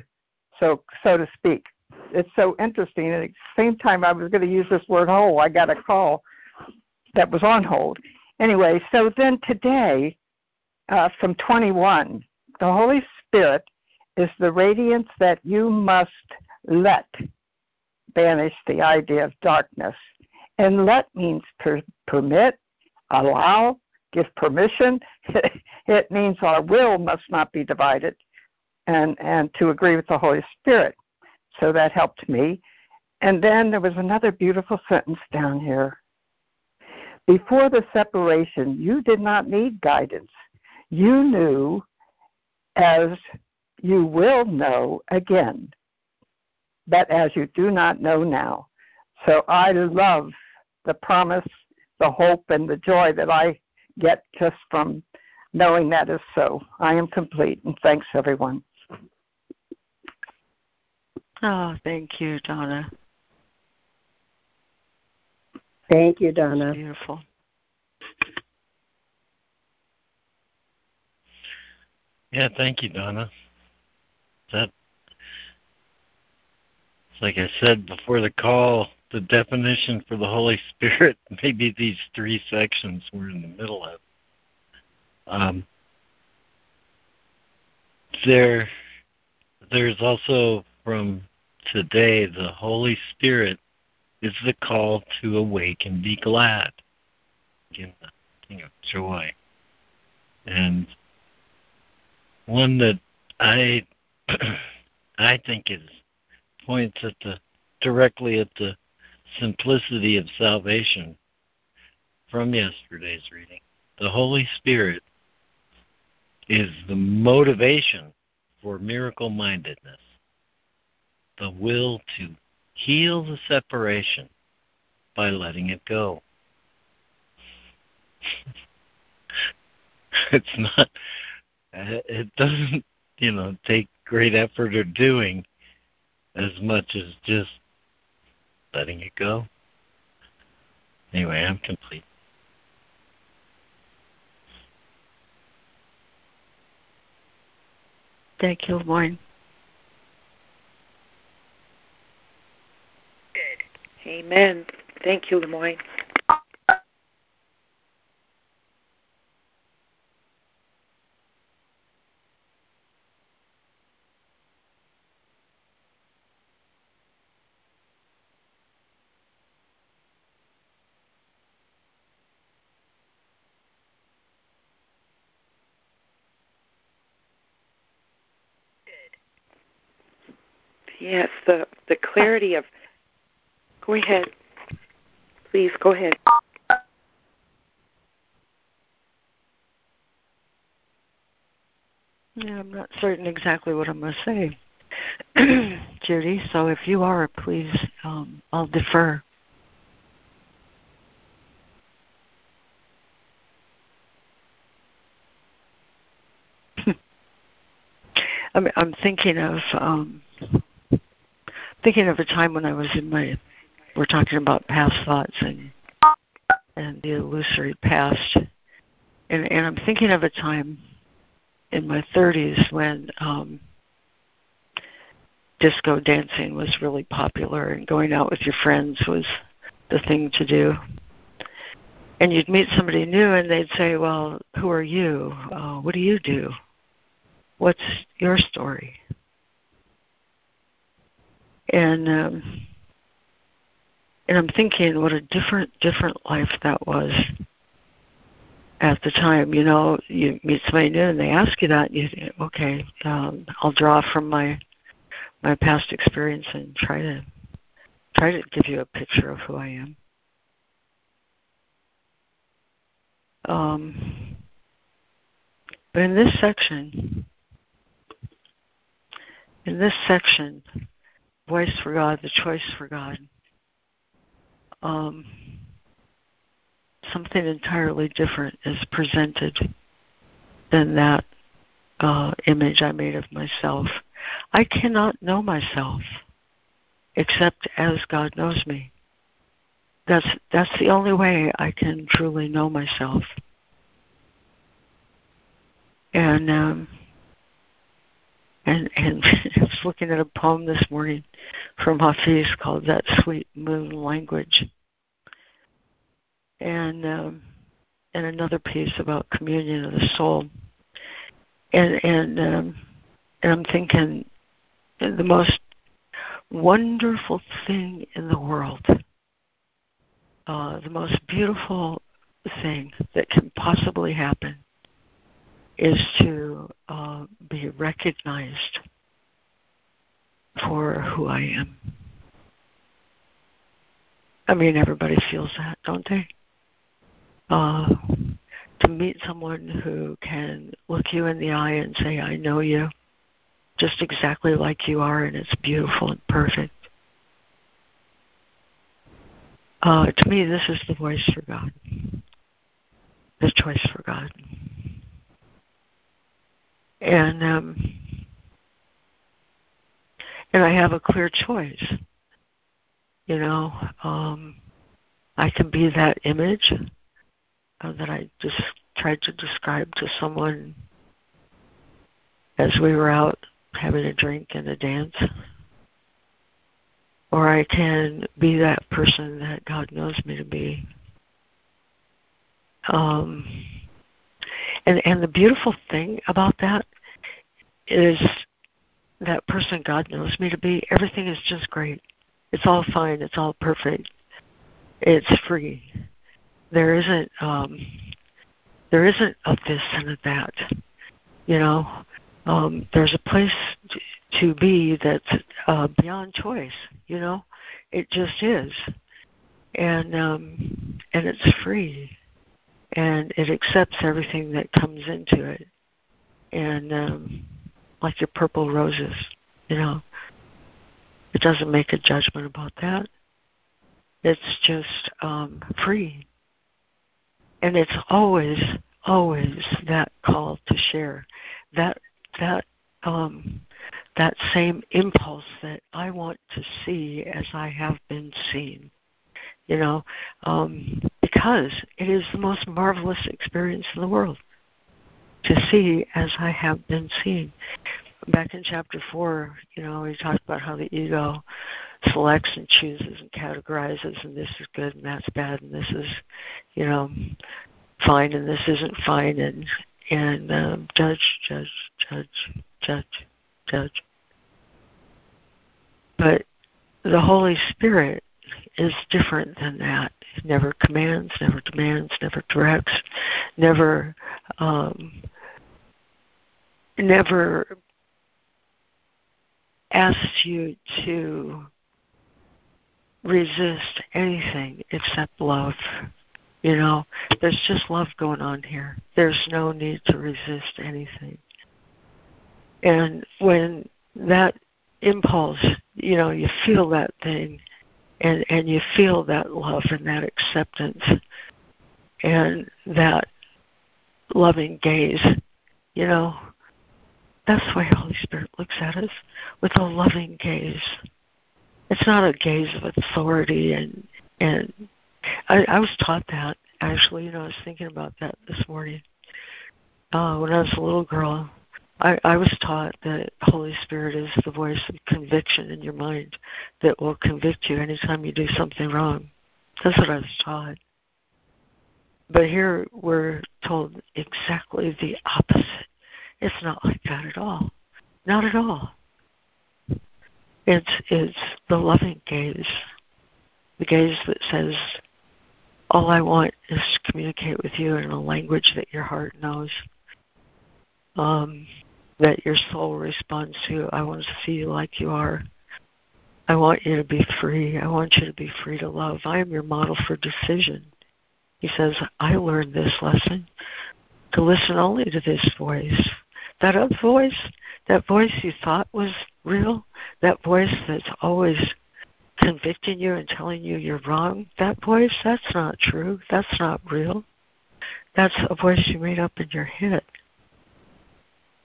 so so to speak. It's so interesting. At the same time I was going to use this word hold, I got a call that was on hold. Anyway, so then today, uh, from 21, the Holy Spirit is the radiance that you must let banish the idea of darkness. And let means per- permit, allow, give permission. (laughs) it means our will must not be divided and, and to agree with the Holy Spirit. So that helped me. And then there was another beautiful sentence down here. Before the separation, you did not need guidance. You knew as you will know again, but as you do not know now. So I love the promise, the hope, and the joy that I get just from knowing that is so. I am complete, and thanks, everyone. Oh, thank you, Donna. Thank you, Donna. That's beautiful. Yeah, thank you, Donna. That, like I said before the call, the definition for the Holy (laughs) Spirit, maybe these three sections we're in the middle of. Um, there, there's also from today the Holy Spirit is the call to awake and be glad. Again, the thing of joy. And one that I (clears throat) I think is points at the directly at the simplicity of salvation from yesterday's reading. The Holy Spirit is the motivation for miracle mindedness, the will to heal the separation by letting it go. (laughs) it's not, it doesn't, you know, take great effort or doing as much as just letting it go. Anyway, I'm complete. Thank you, LeMoyne. Good. Amen. Thank you, LeMoyne. Yes, the the clarity of. Go ahead. Please go ahead. Yeah, I'm not certain exactly what I'm going to say, (clears throat) Judy. So if you are, please, um, I'll defer. (laughs) I'm, thinking of um, thinking of a time when I was in my. We're talking about past thoughts and and the illusory past, and and I'm thinking of a time in my 30s when um, disco dancing was really popular and going out with your friends was the thing to do. And you'd meet somebody new and they'd say, Well, who are you? Uh, what do you do? What's your story? And um, and I'm thinking what a different different life that was at the time. You know, you meet somebody new and they ask you that, you think, okay, um, I'll draw from my my past experience and try to try to give you a picture of who I am. Um, but in this section, in this section, voice for God, the choice for God. Um, something entirely different is presented than that uh, image I made of myself. I cannot know myself except as God knows me. That's that's the only way I can truly know myself. And um, and and (laughs) I was looking at a poem this morning from Hafiz called "That Sweet Moon Language," and um, and another piece about communion of the soul. And and um, and I'm thinking the most wonderful thing in the world, uh, the most beautiful thing that can possibly happen is to uh, be recognized for who I am. I mean, everybody feels that, don't they? Uh, to meet someone who can look you in the eye and say, I know you just exactly like you are, and it's beautiful and perfect. Uh, to me, this is the voice for God, the choice for God. And um, and I have a clear choice. You know, um, I can be that image uh, that I just tried to describe to someone as we were out having a drink and a dance. Or I can be that person that God knows me to be. Um, and and the beautiful thing about that is that person God knows me to be, everything is just great. It's all fine. It's all perfect. It's free. There isn't um, there isn't a this and a that. You know, um, there's a place to be that's uh, beyond choice. You know, it just is, and um, and it's free, and it accepts everything that comes into it, and um, like your purple roses, you know, it doesn't make a judgment about that. It's just um, free, and it's always always that call to share that that um, that same impulse that I want to see as I have been seen. You know, um, because it is the most marvelous experience in the world to see as I have been seen. Back in chapter four, you know, we talked about how the ego selects and chooses and categorizes, and this is good and that's bad, and this is, you know, fine and this isn't fine, and and um, judge, judge, judge, judge, judge. But the Holy Spirit is different than that. It never commands, never demands, never directs, never um, never asks you to resist anything except love. You know, there's just love going on here. There's no need to resist anything. And when that impulse, you know, you feel that thing and and you feel that love and that acceptance and that loving gaze, you know, that's the way Holy Spirit looks at us with a loving gaze. It's not a gaze of authority and and I, I was taught that actually. You know, I was thinking about that this morning. Uh, when I was a little girl, I, I was taught that Holy Spirit is the voice of conviction in your mind that will convict you anytime you do something wrong. That's what I was taught. But here we're told exactly the opposite. It's not like that at all. Not at all. It's it's the loving gaze. The gaze that says, All I want is to communicate with you in a language that your heart knows. Um, that your soul responds to. I want to see you like you are. I want you to be free. I want you to be free to love. I am your model for decision. He says, I learned this lesson to listen only to this voice. That other voice, that voice you thought was real, that voice that's always convicting you and telling you you're wrong, that voice, that's not true. That's not real. That's a voice you made up in your head.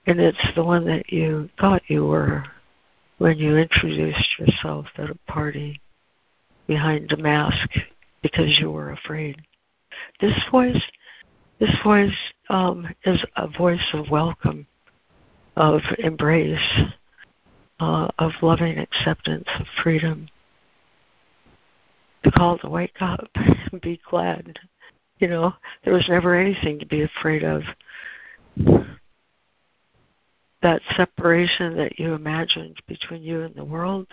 And it's the one that you thought you were when you introduced yourself at a party behind a mask because you were afraid. This voice, this voice um, is a voice of welcome, of embrace, uh, of loving acceptance, of freedom. The call to wake up and be glad. You know, there was never anything to be afraid of that separation that you imagined between you and the world,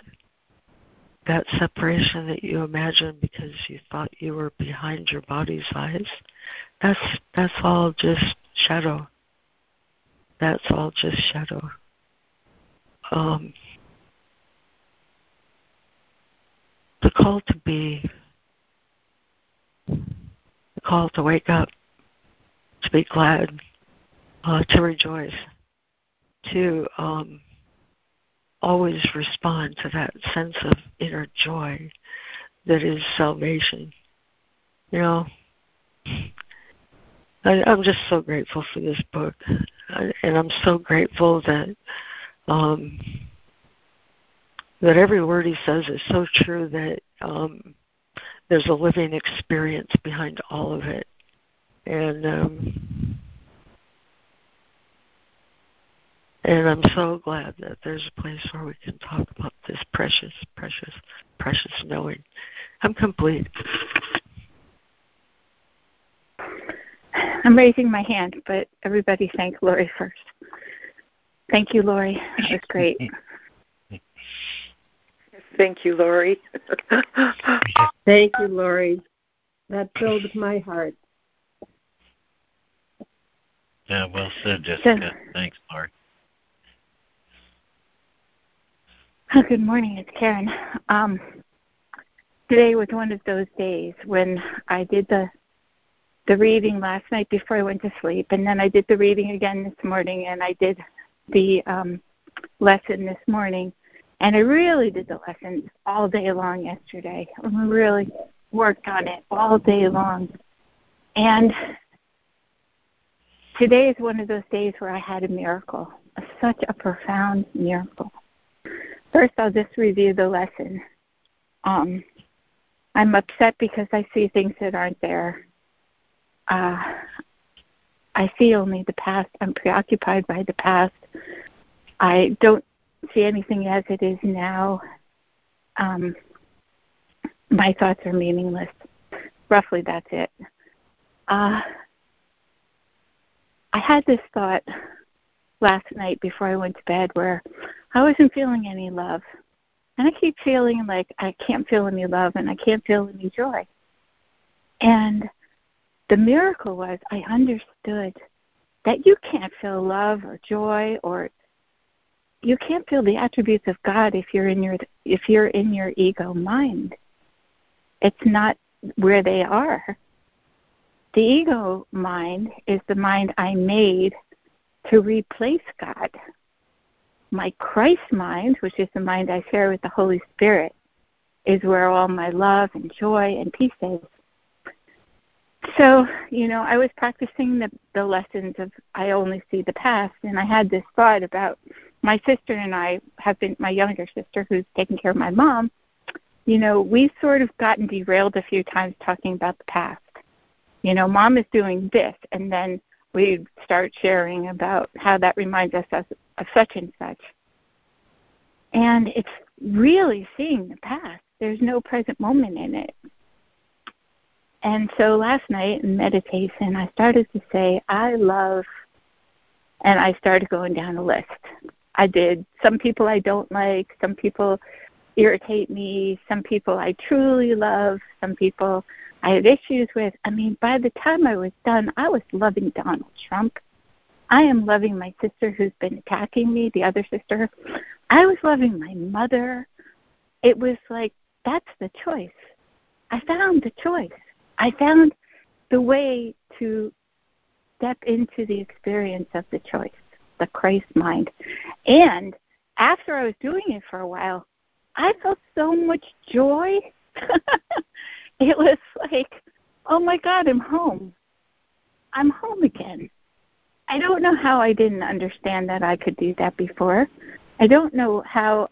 that separation that you imagined because you thought you were behind your body's eyes, that's that's all just shadow. That's all just shadow. Um, the call to be, the call to wake up, to be glad, uh, to rejoice, to um, always respond to that sense of inner joy that is salvation. You know, I, I'm just so grateful for this book, and I'm so grateful that um, that every word he says is so true that um, there's a living experience behind all of it, and um, and I'm so glad that there's a place where we can talk about this precious, precious, precious knowing. I'm complete. (laughs) I'm raising my hand, but everybody thank Lori first. Thank you, Lori. That was great. (laughs) Thank you, Lori. (laughs) Thank you, Lori. That filled my heart. Yeah, well said, Jessica. Thanks, Lori. Oh, good morning, it's Karen. Um, today was one of those days when I did the the reading last night before I went to sleep, and then I did the reading again this morning, and I did the um, lesson this morning. And I really did the lessons all day long yesterday. I really worked on it all day long. And today is one of those days where I had a miracle, a, such a profound miracle. First, I'll just review the lesson. Um, I'm upset because I see things that aren't there uh, I see only the past. I'm preoccupied by the past. I don't see anything as it is now. Um, my thoughts are meaningless. Roughly, that's it. Uh, I had this thought last night before I went to bed where I wasn't feeling any love. And I keep feeling like I can't feel any love and I can't feel any joy. And the miracle was I understood that you can't feel love or joy or you can't feel the attributes of God if you're in your if you're in your ego mind. It's not where they are. The ego mind is the mind I made to replace God. My Christ mind, which is the mind I share with the Holy Spirit, is where all my love and joy and peace is. So, you know, I was practicing the, the lessons of I only see the past, and I had this thought about my sister and I have been, my younger sister who's taking care of my mom, you know, we've sort of gotten derailed a few times talking about the past. You know, mom is doing this, and then we start sharing about how that reminds us of, of such and such. And it's really seeing the past. There's no present moment in it. And so last night in meditation, I started to say, I love, and I started going down a list. I did some people I don't like, some people irritate me, some people I truly love, some people I have issues with. I mean, by the time I was done, I was loving Donald Trump. I am loving my sister who's been attacking me, the other sister. I was loving my mother. It was like, that's the choice. I found the choice. I found the way to step into the experience of the choice, the Christ mind. And after I was doing it for a while, I felt so much joy. (laughs) it was like, oh my God, I'm home. I'm home again. I don't know how I didn't understand that I could do that before. I don't know how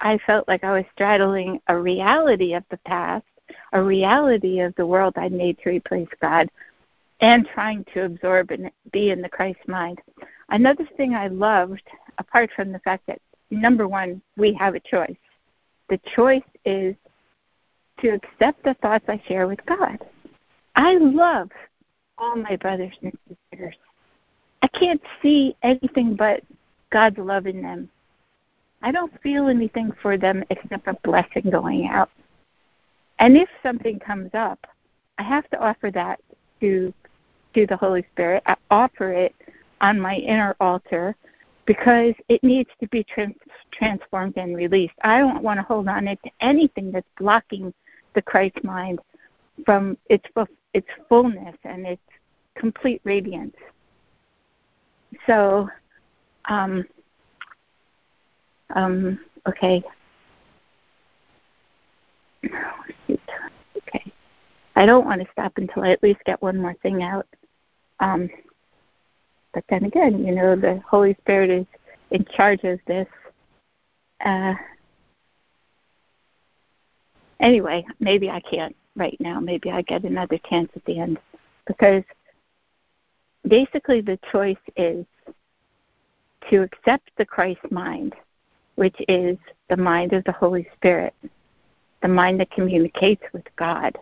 I felt like I was straddling a reality of the past a reality of the world I made to replace God and trying to absorb and be in the Christ mind. Another thing I loved, apart from the fact that, number one, we have a choice. The choice is to accept the thoughts I share with God. I love all my brothers and sisters. I can't see anything but God's love in them. I don't feel anything for them except a blessing going out. And if something comes up, I have to offer that to to the Holy Spirit. I offer it on my inner altar because it needs to be trans- transformed and released. I don't want to hold on to anything that's blocking the Christ mind from its its fullness and its complete radiance. So, um, um. Okay. I don't want to stop until I at least get one more thing out. Um, but then again, you know, the Holy Spirit is in charge of this. Uh, anyway, maybe I can't right now. Maybe I get another chance at the end because basically the choice is to accept the Christ mind, which is the mind of the Holy Spirit, the mind that communicates with God,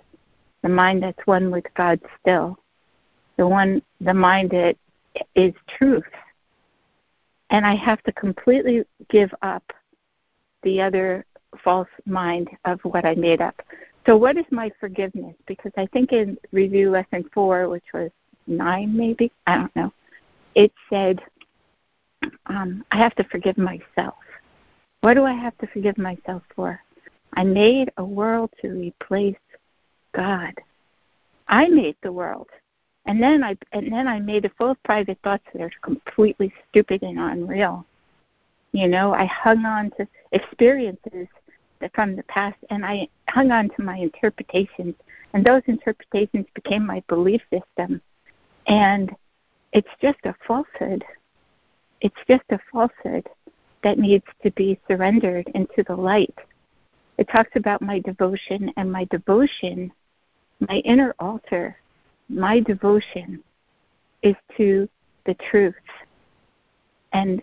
the mind that's one with God still, the one the mind that is truth. And I have to completely give up the other false mind of what I made up. So, what is my forgiveness? Because I think in review lesson four, which was nine, maybe, I don't know, it said, um, I have to forgive myself. What do I have to forgive myself for? I made a world to replace God. I made the world. And then I and then I made it full of private thoughts that are completely stupid and unreal. You know, I hung on to experiences from the past and I hung on to my interpretations and those interpretations became my belief system and it's just a falsehood it's just a falsehood that needs to be surrendered into the light it talks about my devotion and my devotion my inner altar my devotion is to the truth and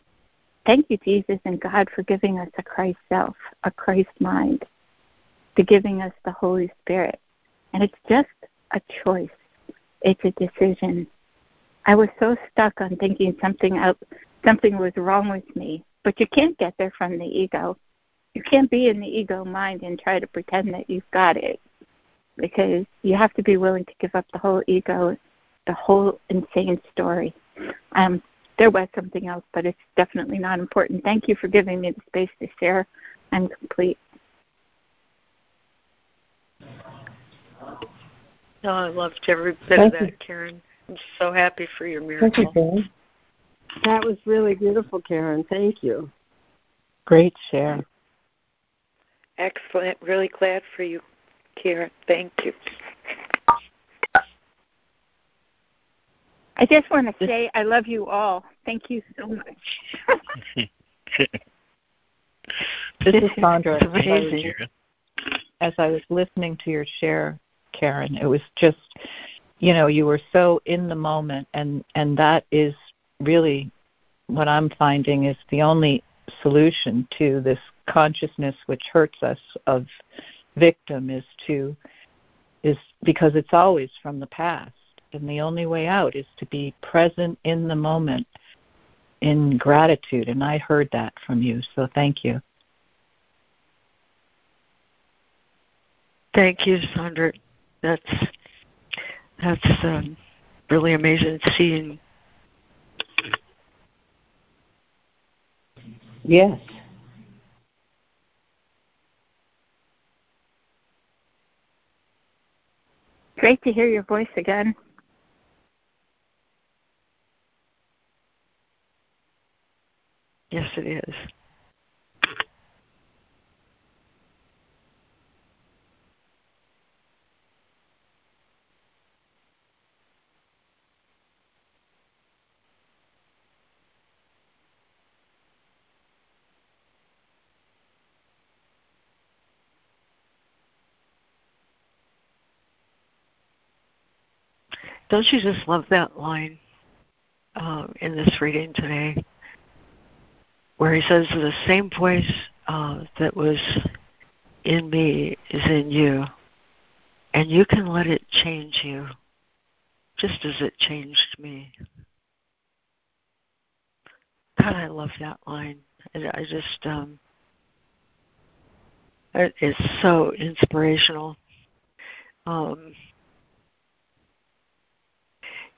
Thank you, Jesus and God, for giving us a Christ self, a Christ mind, to giving us the Holy Spirit. And it's just a choice. It's a decision. I was so stuck on thinking something out something was wrong with me. But you can't get there from the ego. You can't be in the ego mind and try to pretend that you've got it. Because you have to be willing to give up the whole ego, the whole insane story. Um, there was something else, but it's definitely not important. Thank you for giving me the space to share. I'm complete. No, I loved every bit Thank of that, you. Karen. I'm so happy for your Thank you, miracle. Karen. That was really beautiful, Karen. Thank you. Great share. Excellent. Really glad for you, Karen. Thank you. I just want to say I love you all. Thank you so much. (laughs) (laughs) This is Sandra. It's amazing. As I was listening to your share, Karen, it was just, you know, you were so in the moment, and and that is really what I'm finding is the only solution to this consciousness which hurts us of victim is to is because it's always from the past and the only way out is to be present in the moment in gratitude and i heard that from you so thank you Thank you, Sandra. That's that's um, really amazing seeing. Yes. Great to hear your voice again. Yes, it is. Don't you just love that line uh, in this reading today, where he says, "The same voice uh, that was in me is in you, and you can let it change you, just as it changed me." God, I love that line. I I just, um, It is so inspirational. Um,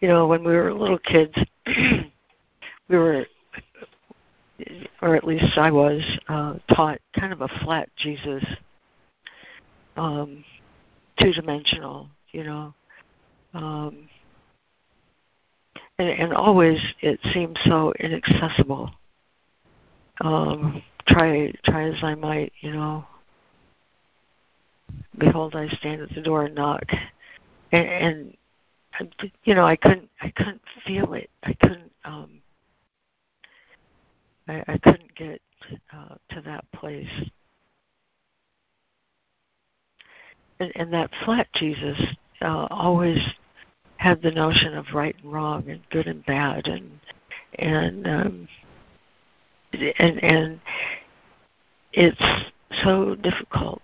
you know, when we were little kids, (clears throat) we were, or at least I was, uh, taught kind of a flat Jesus, um, two dimensional, you know. Um, and, and always it seemed so inaccessible. Um, try try as I might, you know. Behold, I stand at the door and knock, and, and you know, I couldn't I couldn't feel it. I couldn't um, I, I couldn't get uh, to that place. And, and that flat Jesus uh, always had the notion of right and wrong and good and bad and and um, and and it's so difficult,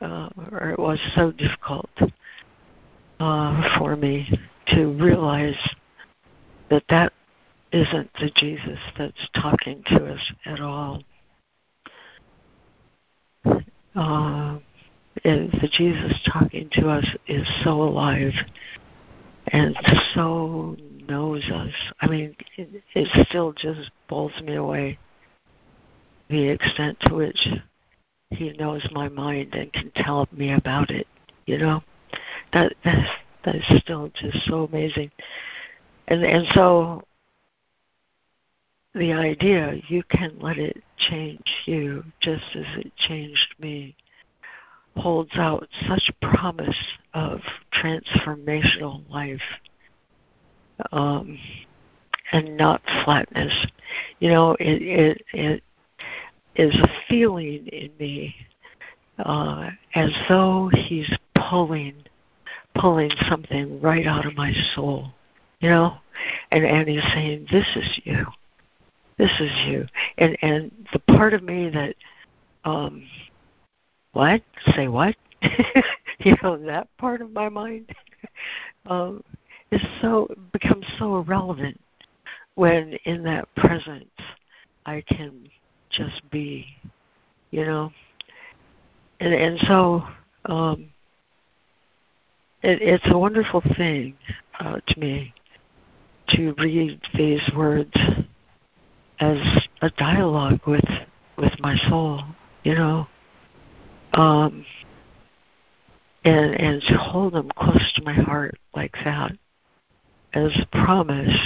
uh, or it was so difficult uh, for me to realize that that isn't the Jesus that's talking to us at all. Uh, the Jesus talking to us is so alive and so knows us. I mean, it, it still just blows me away the extent to which he knows my mind and can tell me about it. You know, that that's that is still just so amazing. And and so the idea you can let it change you just as it changed me holds out such promise of transformational life um, and not flatness. You know, it it it is a feeling in me uh, as though he's pulling pulling something right out of my soul, you know, and and he's saying, "This is you, this is you," and and the part of me that, um, what? Say what, (laughs) you know, that part of my mind, (laughs) um, is so becomes so irrelevant when in that presence I can just be, you know, and and so. um it, it's a wonderful thing uh, to me to read these words as a dialogue with with my soul, you know, um, and and to hold them close to my heart like that as a promise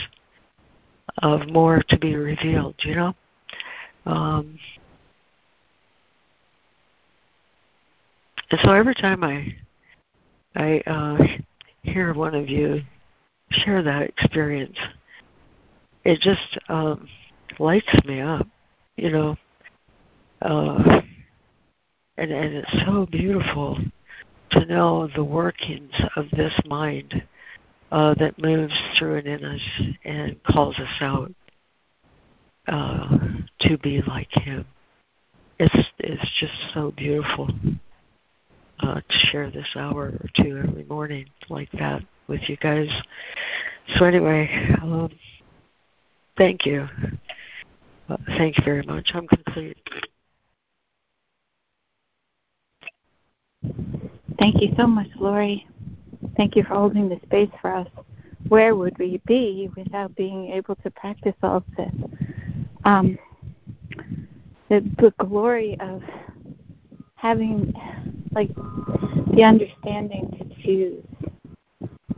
of more to be revealed, you know. Um, and so every time I I uh, hear one of you share that experience. It just um, lights me up, you know. Uh, and and it's so beautiful to know the workings of this mind uh, that moves through and in us and calls us out uh, to be like Him. It's it's just so beautiful uh, to share this hour or two every morning like that with you guys. So anyway, um, thank you. Uh, thank you very much. I'm complete. Thank you so much, Lori. Thank you for holding the space for us. Where would we be without being able to practice all of this? Um, the, the glory of having like the understanding to choose.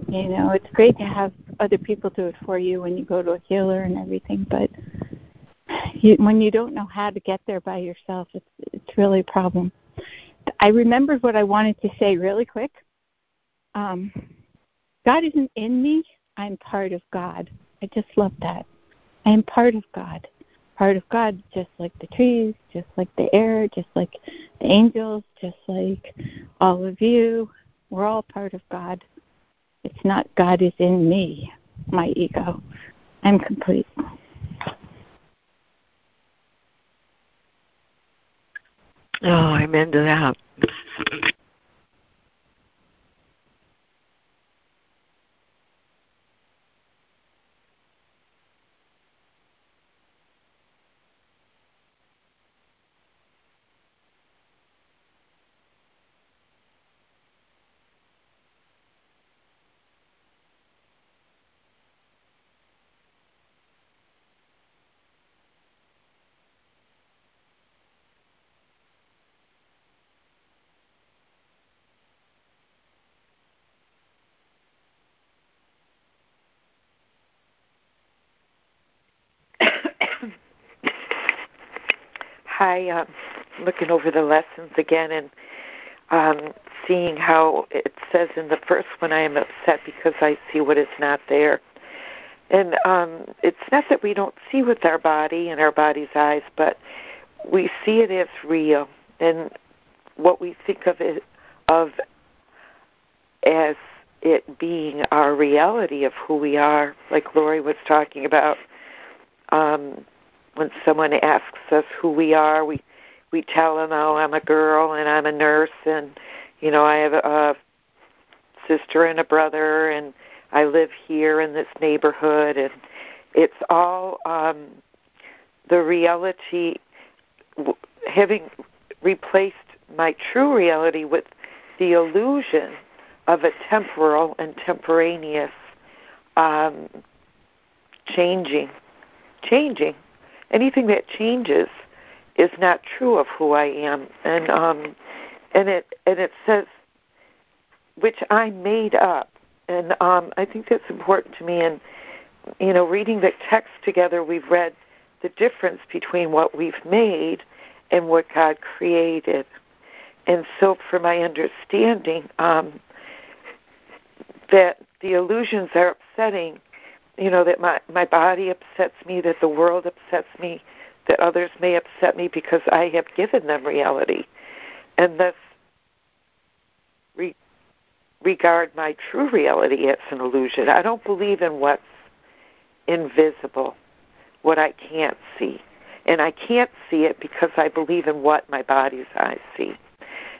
You know, it's great to have other people do it for you when you go to a healer and everything, but you, when you don't know how to get there by yourself, it's it's really a problem. I remembered what I wanted to say really quick. Um, God isn't in me; I'm part of God. I just love that. I am part of God part of God, just like the trees, just like the air, just like the angels, just like all of you. We're all part of God. It's not God is in me, my ego. I'm complete. Oh, I'm into that. Hi, um, looking over the lessons again and um, seeing how it says in the first one, I am upset because I see what is not there. And um, it's not that we don't see with our body and our body's eyes, but we see it as real. And what we think of it of as it being our reality of who we are, like Lori was talking about. Um, when someone asks us who we are, we we tell them, "Oh, I'm a girl and I'm a nurse, and you know, I have a, sister and a brother, and I live here in this neighborhood, and it's all um, the reality, having replaced my true reality with the illusion of a temporal and temporaneous um, changing, changing. Anything that changes is not true of who I am, and um, and it and it says which I made up, and um, I think that's important to me. And you know, reading the text together, we've read the difference between what we've made and what God created. And so, for my understanding, um, that the illusions are upsetting, you know, that my, my body upsets me, that the world upsets me, that others may upset me because I have given them reality. And thus, re- regard my true reality as an illusion. I don't believe in what's invisible, what I can't see. And I can't see it because I believe in what my body's eyes see.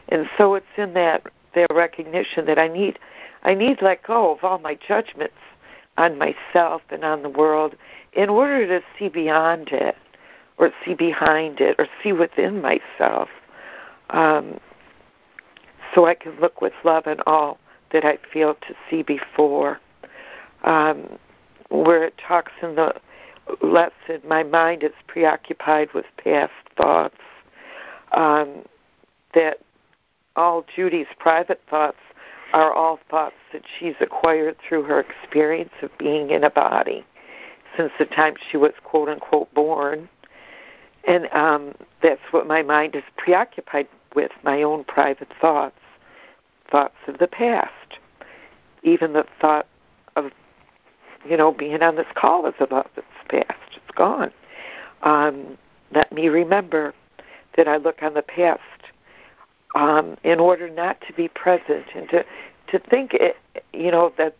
And so it's in that that recognition that I need I need let go of all my judgments on myself and on the world in order to see beyond it or see behind it or see within myself. Um, so I can look with love and all that I feel to see before. Um, where it talks in the lesson, my mind is preoccupied with past thoughts. Um, that all Judy's private thoughts are all thoughts that she's acquired through her experience of being in a body since the time she was quote unquote born. And um, that's what my mind is preoccupied with my own private thoughts, thoughts of the past. Even the thought of, you know, being on this call is about its past. It's gone. Um, let me remember that I look on the past um, in order not to be present and to to think it, you know that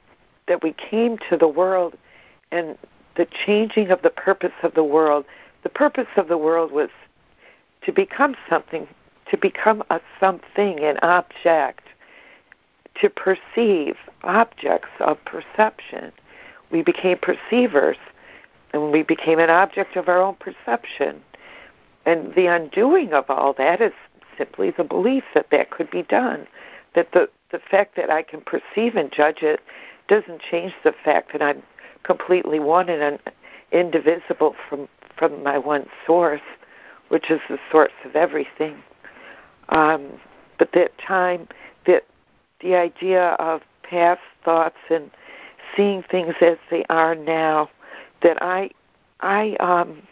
that we came to the world and the changing of the purpose of the world. The purpose of the world was to become something, to become a something, an object, to perceive objects of perception. We became perceivers, and we became an object of our own perception. And the undoing of all that is simply the belief that that could be done. That the, the fact that I can perceive and judge it doesn't change the fact that I'm completely one and indivisible from, from my one source, which is the source of everything. Um, but that time, that the idea of past thoughts and seeing things as they are now, that I I um,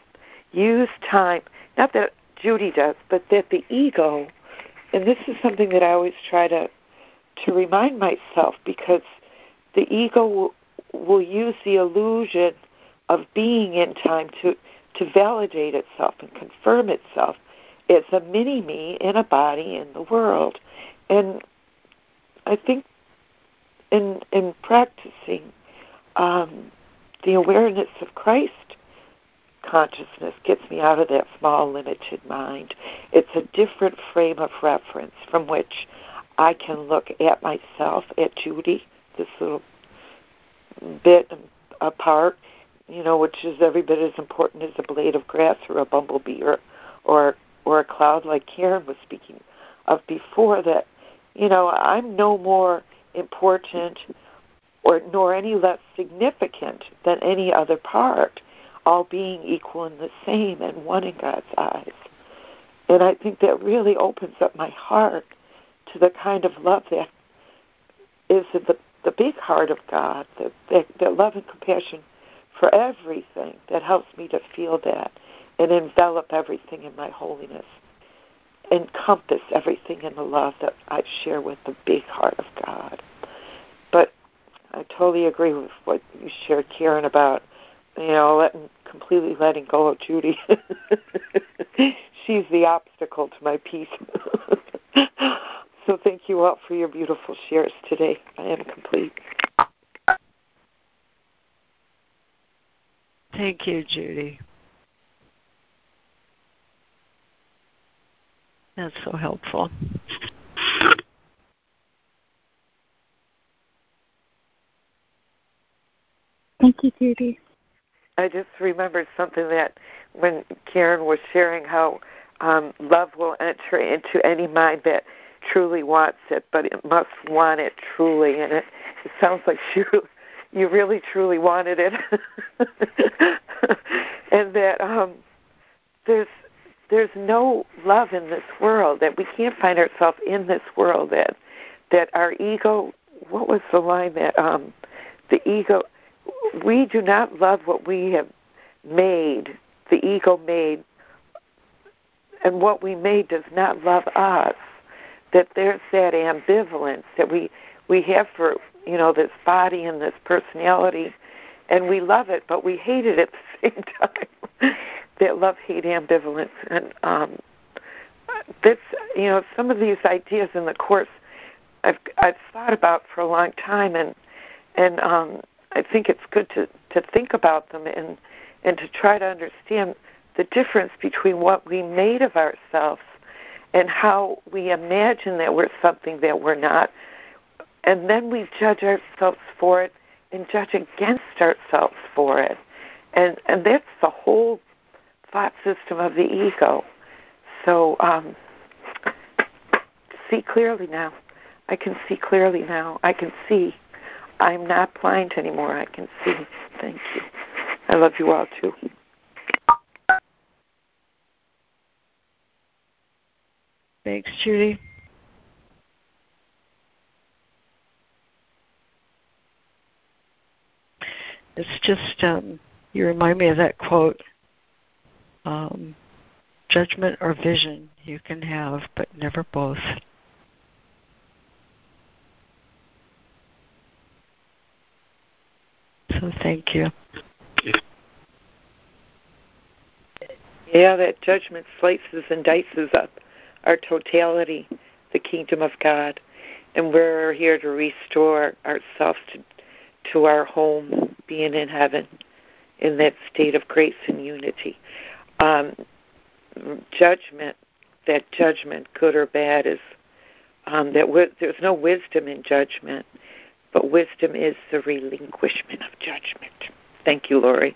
use time. Not that Judy does, but that the ego, and this is something that I always try to to remind myself because the ego will, will use the illusion of being in time to to validate itself and confirm itself as a mini me in a body in the world, and I think in in practicing um, the awareness of Christ consciousness gets me out of that small, limited mind. It's a different frame of reference from which I can look at myself, at Judy, this little bit apart, you know, which is every bit as important as a blade of grass or a bumblebee or or or a cloud like Karen was speaking of before that, you know, I'm no more important or nor any less significant than any other part all being equal and the same and one in God's eyes. And I think that really opens up my heart to the kind of love that is the, the big heart of God, the, the, the love and compassion for everything that helps me to feel that and envelop everything in my holiness, encompass everything in the love that I share with the big heart of God. But I totally agree with what you shared, Karen, about you know letting completely letting go of Judy. (laughs) She's the obstacle to my peace. (laughs) so thank you all for your beautiful shares today. I am complete. Thank you, Judy. That's so helpful. Thank you, Judy. I just remembered something that when Karen was sharing how um, love will enter into any mind that truly wants it, but it must want it truly. And it, it sounds like (laughs) you you really truly wanted it, (laughs) and that um, there's there's no love in this world that we can't find ourselves in this world that that our ego. What was the line that um, the ego? We do not love what we have made. The ego made, and what we made does not love us. That there's that ambivalence that we we have for you know this body and this personality, and we love it, but we hate it at the (laughs) same time. that love hate ambivalence, and um, that's you know some of these ideas in the course I've I've thought about for a long time, and and um, I think it's good to to think about them and and to try to understand the difference between what we made of ourselves and how we imagine that we're something that we're not and then we judge ourselves for it and judge against ourselves for it. And and that's the whole thought system of the ego. So um, see clearly now. I can see clearly now. I can see. I'm not blind anymore. I can see. Thank you. I love you all too. Thanks, Judy. It's just um, you remind me of that quote. Um, judgment or vision you can have, but never both. Thank you. Yeah, that judgment slices and dices up our totality, the kingdom of God. And we're here to restore ourselves to to our home, being in heaven, in that state of grace and unity. Um, judgment, that judgment, good or bad, is um, that there's no wisdom in judgment, but wisdom is the relinquishment of judgment. Thank you, Lori.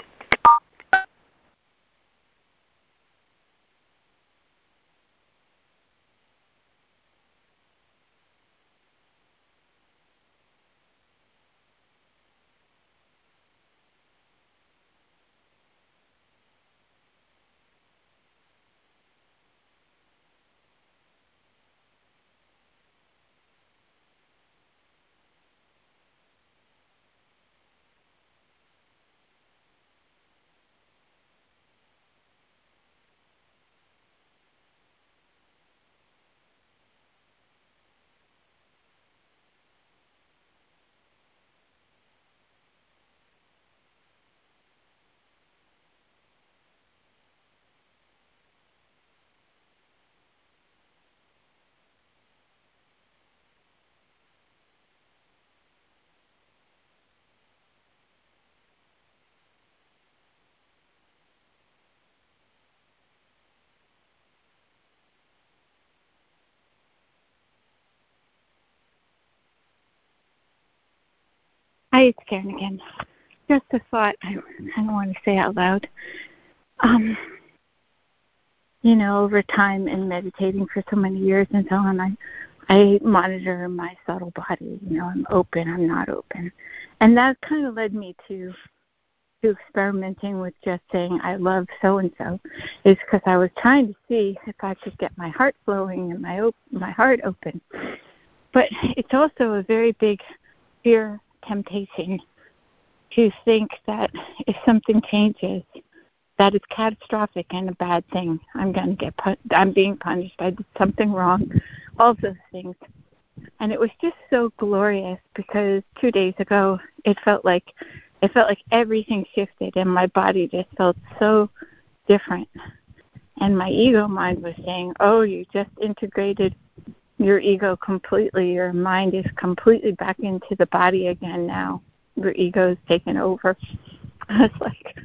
Hi, it's Karen again. Just a thought I, I don't want to say out loud. Um, you know, over time in meditating for so many years and so on, I I monitor my subtle body. You know, I'm open, I'm not open, and that kind of led me to to experimenting with just saying I love so and so, is because I was trying to see if I could get my heart flowing and my op- my heart open. But it's also a very big fear temptation to think that if something changes, that it's catastrophic and a bad thing. I'm going to get put, I'm being punished. I did something wrong. All those things. And it was just so glorious because 2 days ago it felt like it felt like everything shifted and my body just felt so different. And my ego mind was saying, "Oh, you just integrated your ego completely. Your mind is completely back into the body again now. Your ego is taken over." (laughs) I was like,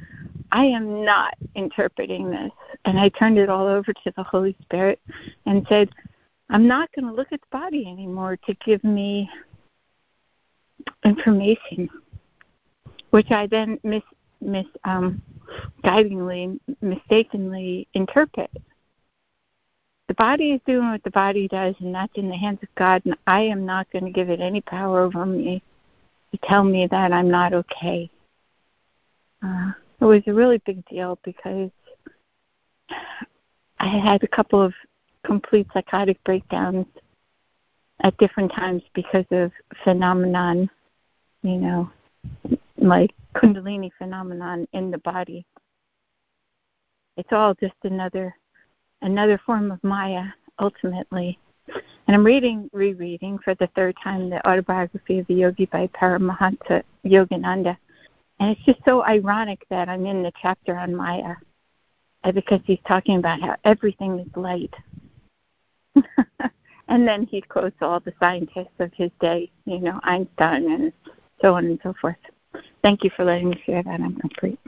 I am not interpreting this. And I turned it all over to the Holy Spirit and said, I'm not going to look at the body anymore to give me information, which I then mis, mis um, guidingly, mistakenly interpret. The body is doing what the body does, and that's in the hands of God, and I am not going to give it any power over me to tell me that I'm not okay. Uh, it was a really big deal because I had a couple of complete psychotic breakdowns at different times because of phenomenon, you know, like Kundalini phenomenon in the body. It's all just another another form of Maya ultimately. And I'm reading, rereading for the third time the autobiography of the yogi by Paramahansa Yogananda. And it's just so ironic that I'm in the chapter on Maya uh, because he's talking about how everything is light. (laughs) and then he quotes all the scientists of his day, you know, Einstein and so on and so forth. Thank you for letting me share that. I'm complete.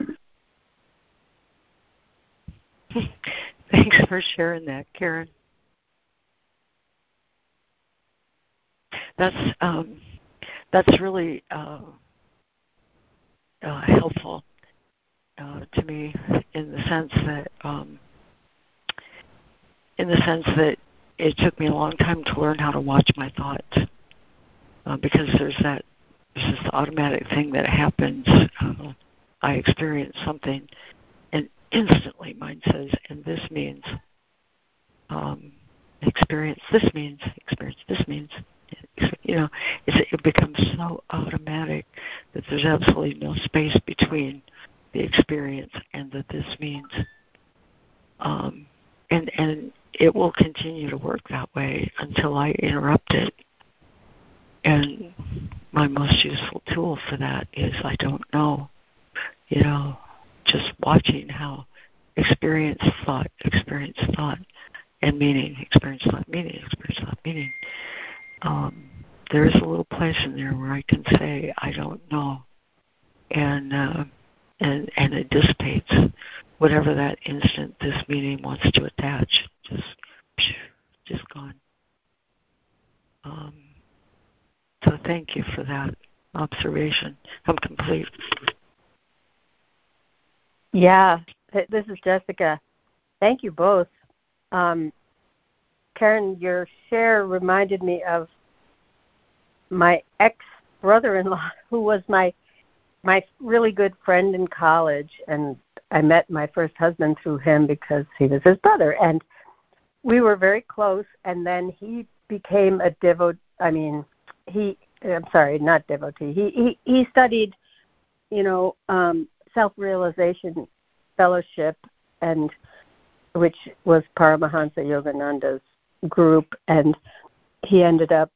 (laughs) (laughs) Thanks for sharing that, Karen. That's um, that's really uh, uh, helpful uh, to me in the sense that um, in the sense that it took me a long time to learn how to watch my thoughts uh, because there's that there's this automatic thing that happens. Uh, I experience something, instantly mind says, "And this means." Um, experience this means experience this means you know, it becomes so automatic that there's absolutely no space between the experience and that this means. Um, and and it will continue to work that way until I interrupt it. And my most useful tool for that is I don't know. You know, just watching how experience thought, experience thought, and meaning, experience thought, meaning, experience thought, meaning um, there is a little place in there where I can say I don't know, and uh, and and it dissipates whatever that instant this meaning wants to attach. Just just gone. Um, so thank you for that observation. I'm complete. Yeah, this is Jessica. Thank you both. Um, Karen, your share reminded me of my ex brother-in-law, (laughs) who was my my really good friend in college, and I met my first husband through him because he was his brother, and we were very close. And then he became a devotee. I mean, he. I'm sorry, not devotee. He he he studied, you know, um, self-realization fellowship, and which was Paramahansa Yogananda's group, and he ended up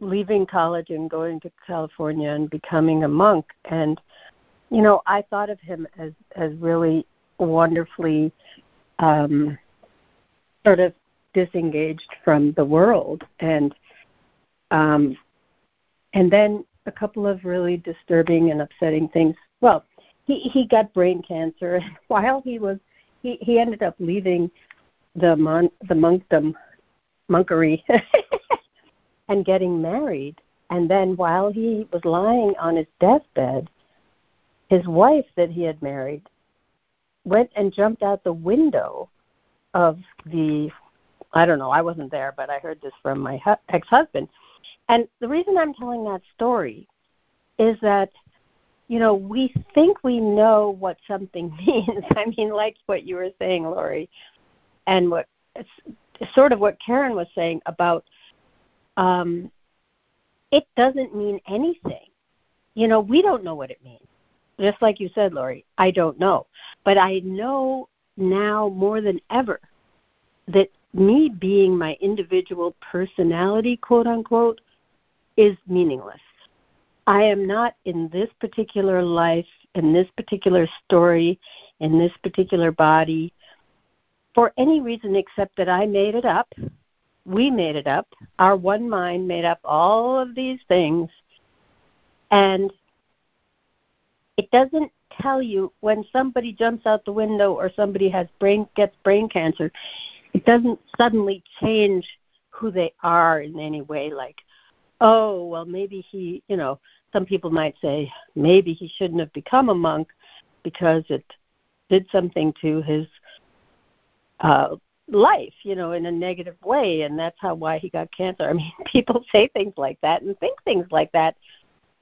leaving college and going to California and becoming a monk. And you know, I thought of him as as really wonderfully um, sort of disengaged from the world, and um, and then a couple of really disturbing and upsetting things. Well, he he got brain cancer (laughs) while he was he he ended up leaving the mon the monkdom monkery (laughs) and getting married and then while he was lying on his deathbed his wife that he had married went and jumped out the window of the I don't know, I wasn't there, but I heard this from my hu- ex-husband. And the reason I'm telling that story is that you know, we think we know what something (laughs) means. I mean, like what you were saying, Lori, and what it's sort of what Karen was saying about um, it doesn't mean anything. you know, we don't know what it means. Just like you said, Lori, I don't know. But I know now more than ever that me being my individual personality, quote unquote, is meaningless. I am not in this particular life, in this particular story, in this particular body for any reason except that I made it up. We made it up. Our one mind made up all of these things. And it doesn't tell you when somebody jumps out the window or somebody has brain gets brain cancer it doesn't suddenly change who they are in any way like oh well maybe he you know some people might say maybe he shouldn't have become a monk because it did something to his uh life you know in a negative way and that's how why he got cancer. I mean (laughs) people say things like that and think things like that.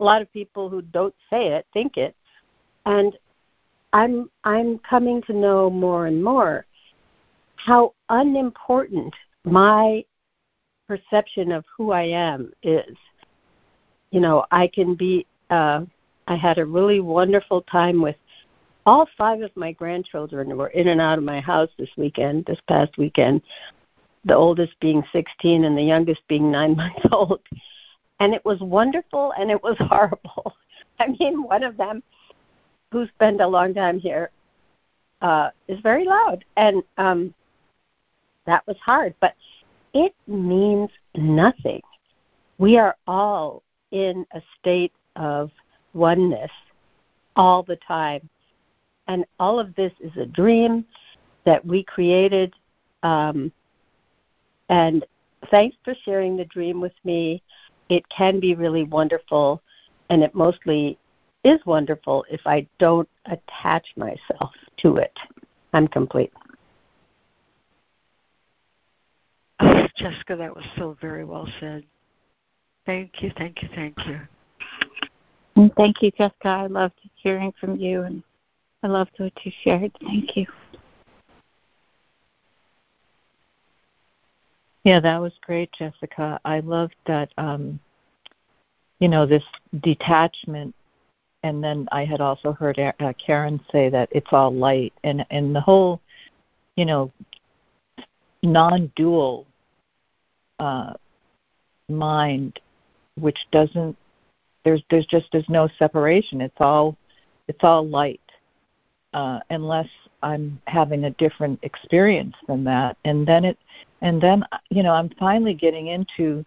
A lot of people who don't say it think it. And i'm i'm coming to know more and more how unimportant my perception of who I am is. You know, I can be uh I had a really wonderful time with all five of my grandchildren who were in and out of my house this weekend, this past weekend. The oldest being 16 and the youngest being 9 (laughs) months old. And it was wonderful and it was (laughs) horrible. I mean, one of them who spent a long time here uh is very loud and um that was hard, but it means nothing. We are all in a state of oneness all the time. And all of this is a dream that we created. Um, and thanks for sharing the dream with me. It can be really wonderful, and it mostly is wonderful if I don't attach myself to it. I'm complete. Oh, Jessica, that was so very well said. Thank you, thank you, thank you. And thank you, Jessica. I loved hearing from you, and I loved what you shared. Thank you. Yeah, that was great, Jessica. I loved that. Um, you know, this detachment, and then I had also heard uh, Karen say that it's all light, and and the whole, you know, non-dual uh, mind, which doesn't there's there's just there's no separation. It's all it's all light, uh, unless I'm having a different experience than that, and then it and then you know I'm finally getting into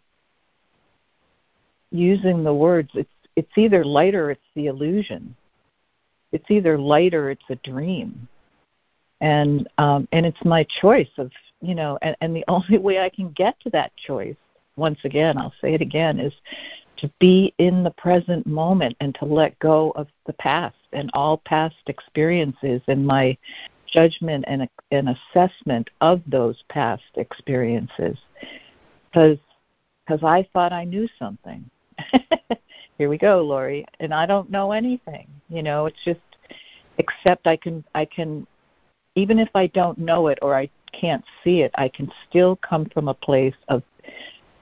using the words. It's it's either light or it's the illusion. It's either light or it's a dream and um, and it's my choice of you know and, and the (laughs) only way i can get to that choice once again i'll say it again is to be in the present moment and to let go of the past and all past experiences and my judgment and an assessment of those past experiences. Because because i thought i knew something. (laughs) Here we go lori and i don't know anything you know it's just except i can i can even if I don't know it or I can't see it, I can still come from a place of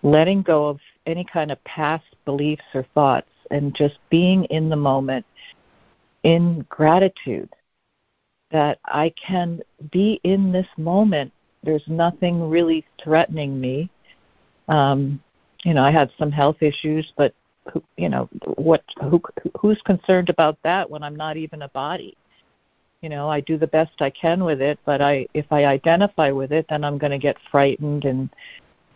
letting go of any kind of past beliefs or thoughts and just being in the moment in gratitude that I can be in this moment. There's nothing really threatening me. Um, you know, I had some health issues, but who, you know, what? Who, who's concerned about that when I'm not even a body? you know i do the best i can with it but i if i identify with it then i'm going to get frightened and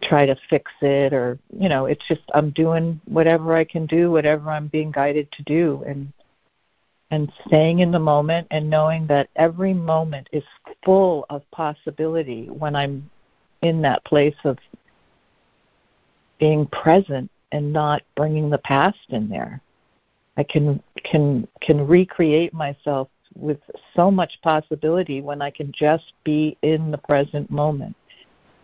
try to fix it or you know it's just i'm doing whatever i can do whatever i'm being guided to do and and staying in the moment and knowing that every moment is full of possibility when i'm in that place of being present and not bringing the past in there. I can can can recreate myself with so much possibility when I can just be in the present moment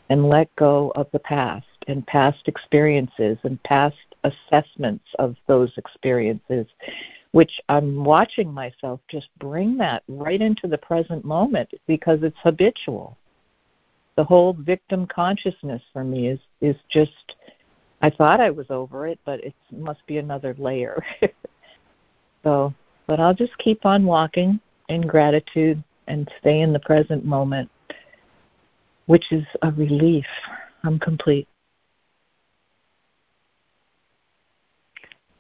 and let go of the past and past experiences and past assessments of those experiences, which I'm watching myself just bring that right into the present moment because it's habitual. The whole victim consciousness for me is is just I thought I was over it, but it must be another layer. (laughs) So, but I'll just keep on walking in gratitude and stay in the present moment, which is a relief. I'm complete.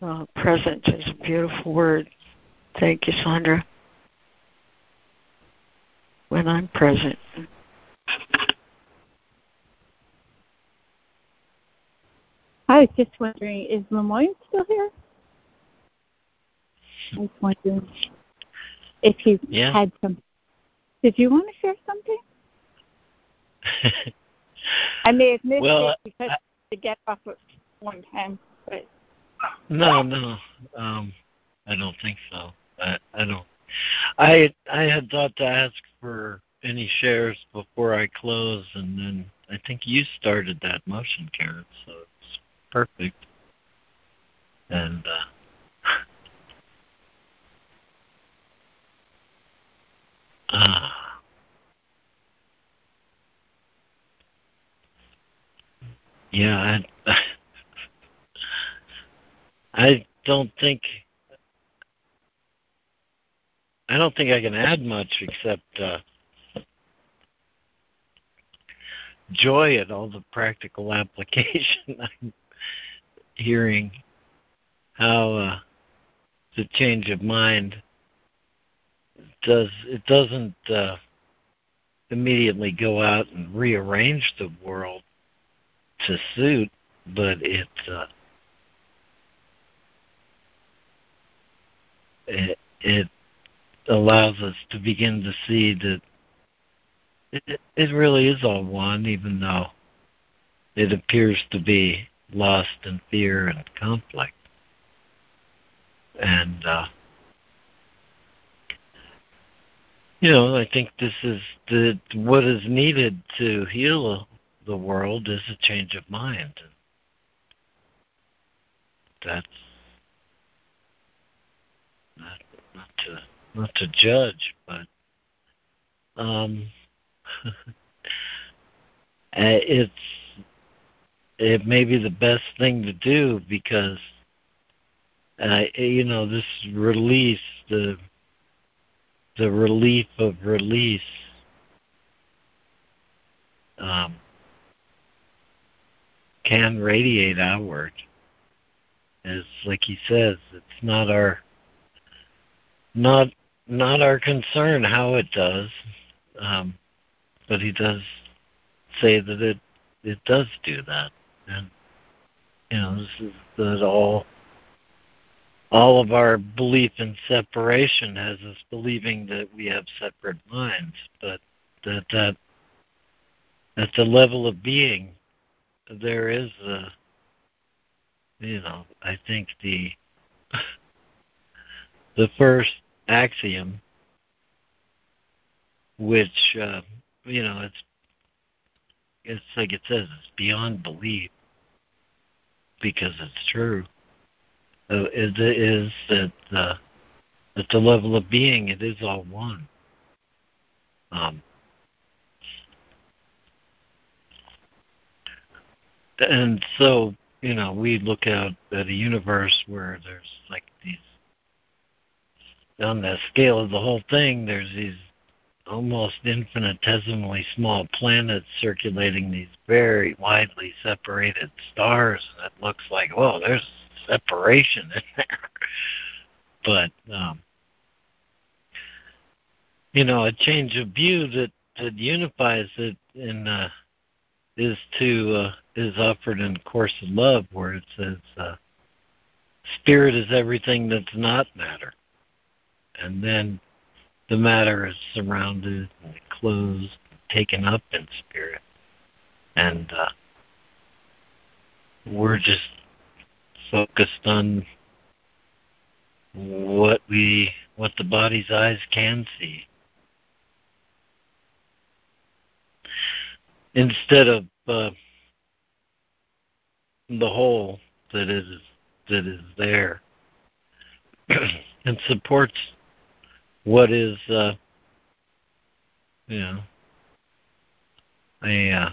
Uh, present is a beautiful word. Thank you, Sandra. When I'm present. I was just wondering, is LeMoyne still here? I was wondering if you yeah. had some. Did you want to share something? I may have missed well, it because I, to get off at one time, but no, no, um, I don't think so. I, I don't. I I had thought to ask for any shares before I close, and then I think you started that motion, Karen. So it's perfect. And uh, (laughs) uh yeah, I, (laughs) I don't think I don't think I can add much except uh, joy at all the practical (laughs) application. I'm hearing how uh, the change of mind does it doesn't uh, immediately go out and rearrange the world to suit, but it uh, it, it allows us to begin to see that it, it really is all one, even though it appears to be lost in fear and conflict. And, uh, you know, I think this is the what is needed to heal the world is a change of mind. That's not not to not to judge, but um, (laughs) it's it may be the best thing to do because uh, you know this release the the relief of release um, can radiate outward. As like he says it's not our not not our concern how it does, um, but he does say that it it does do that, and you know this is that all all of our belief in separation has us believing that we have separate minds, but that that at the level of being there is a you know I think the (laughs) the first axiom, which uh, you know it's it's like it says it's beyond belief because it's true. Uh, it is that uh, at the level of being, it is all one. Um, and so you know we look out at a universe where there's like these on the scale of the whole thing, there's these almost infinitesimally small planets circulating these very widely separated stars. And it looks like, well, there's separation in there. (laughs) but, um, you know, a change of view that, that unifies it in, uh, is to, uh, is offered in Course of Love where it says, uh, spirit is everything that's not matter. And then the matter is surrounded and closed, taken up in spirit, and uh, we're just focused on what we what the body's eyes can see instead of uh, the whole that is that is there (clears throat) and supports what is uh, you know a uh,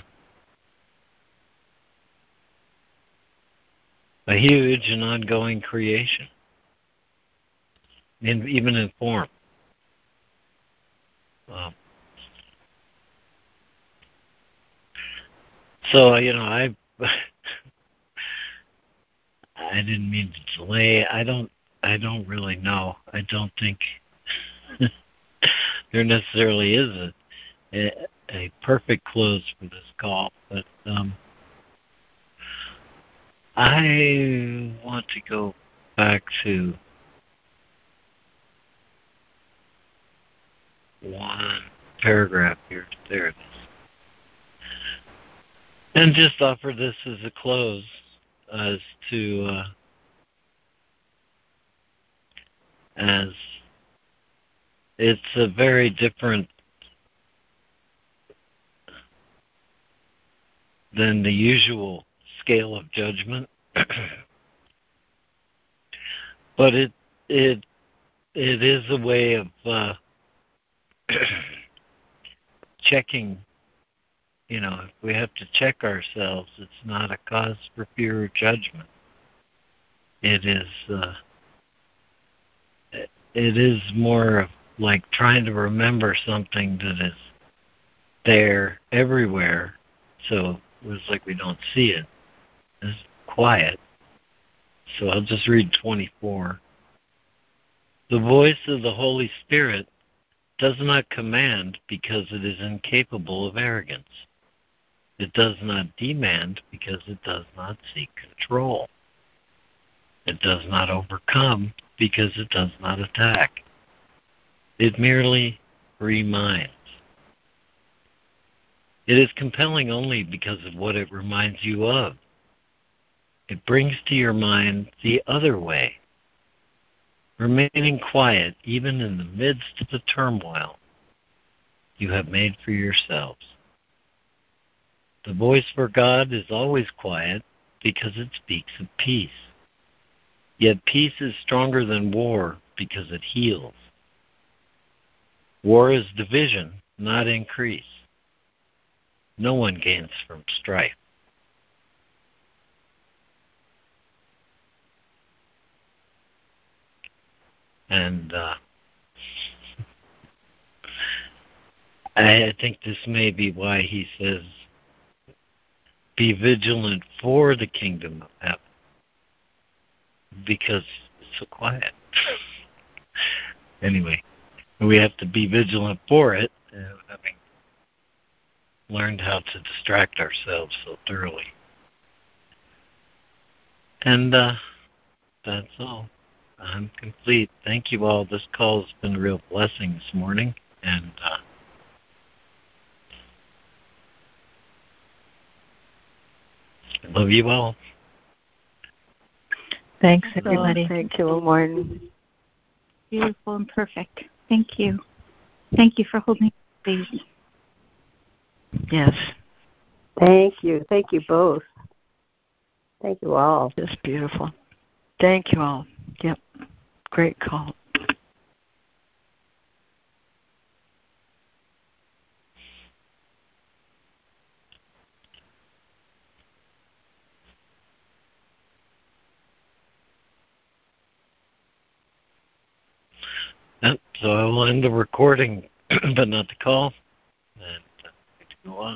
a huge and ongoing creation. even in form. Um, so you know, I (laughs) I didn't mean to delay. I don't I don't really know. I don't think (laughs) there necessarily is a, a, a perfect close for this call, but um, I want to go back to one paragraph here. There it is. And just offer this as a close as to uh, as it's a very different than the usual scale of judgment. (coughs) But it it it is a way of uh, (coughs) checking you know if we have to check ourselves it's not a cause for fear or judgment. It is uh, it is more of like trying to remember something that is there everywhere so it's like we don't see it. It's quiet. So i'll just read 24 the voice of the holy spirit does not command because it is incapable of arrogance it does not demand because it does not seek control it does not overcome because it does not attack. It merely reminds. It is compelling only because of what it reminds you of. It brings to your mind the other way, remaining quiet even in the midst of the turmoil you have made for yourselves. The voice for God is always quiet because it speaks of peace. Yet peace is stronger than war because it heals. War is division, not increase. No one gains from strife. And uh, (laughs) I think this may be why he says, be vigilant for the kingdom of heaven because it's so quiet. (laughs) anyway, we have to be vigilant for it, uh, having learned how to distract ourselves so thoroughly. And uh, that's all. I'm complete. Thank you all. This call has been a real blessing this morning, and uh, love you all. Thanks, everybody. Oh, thank you, Lauren. Beautiful and perfect. Thank you. Thank you for holding space. Yes. Thank you. Thank you both. Thank you all. Just beautiful. Thank you all. Yep. Great call. Yep, so I will end the recording, (clears throat) but not the call. And uh, go on.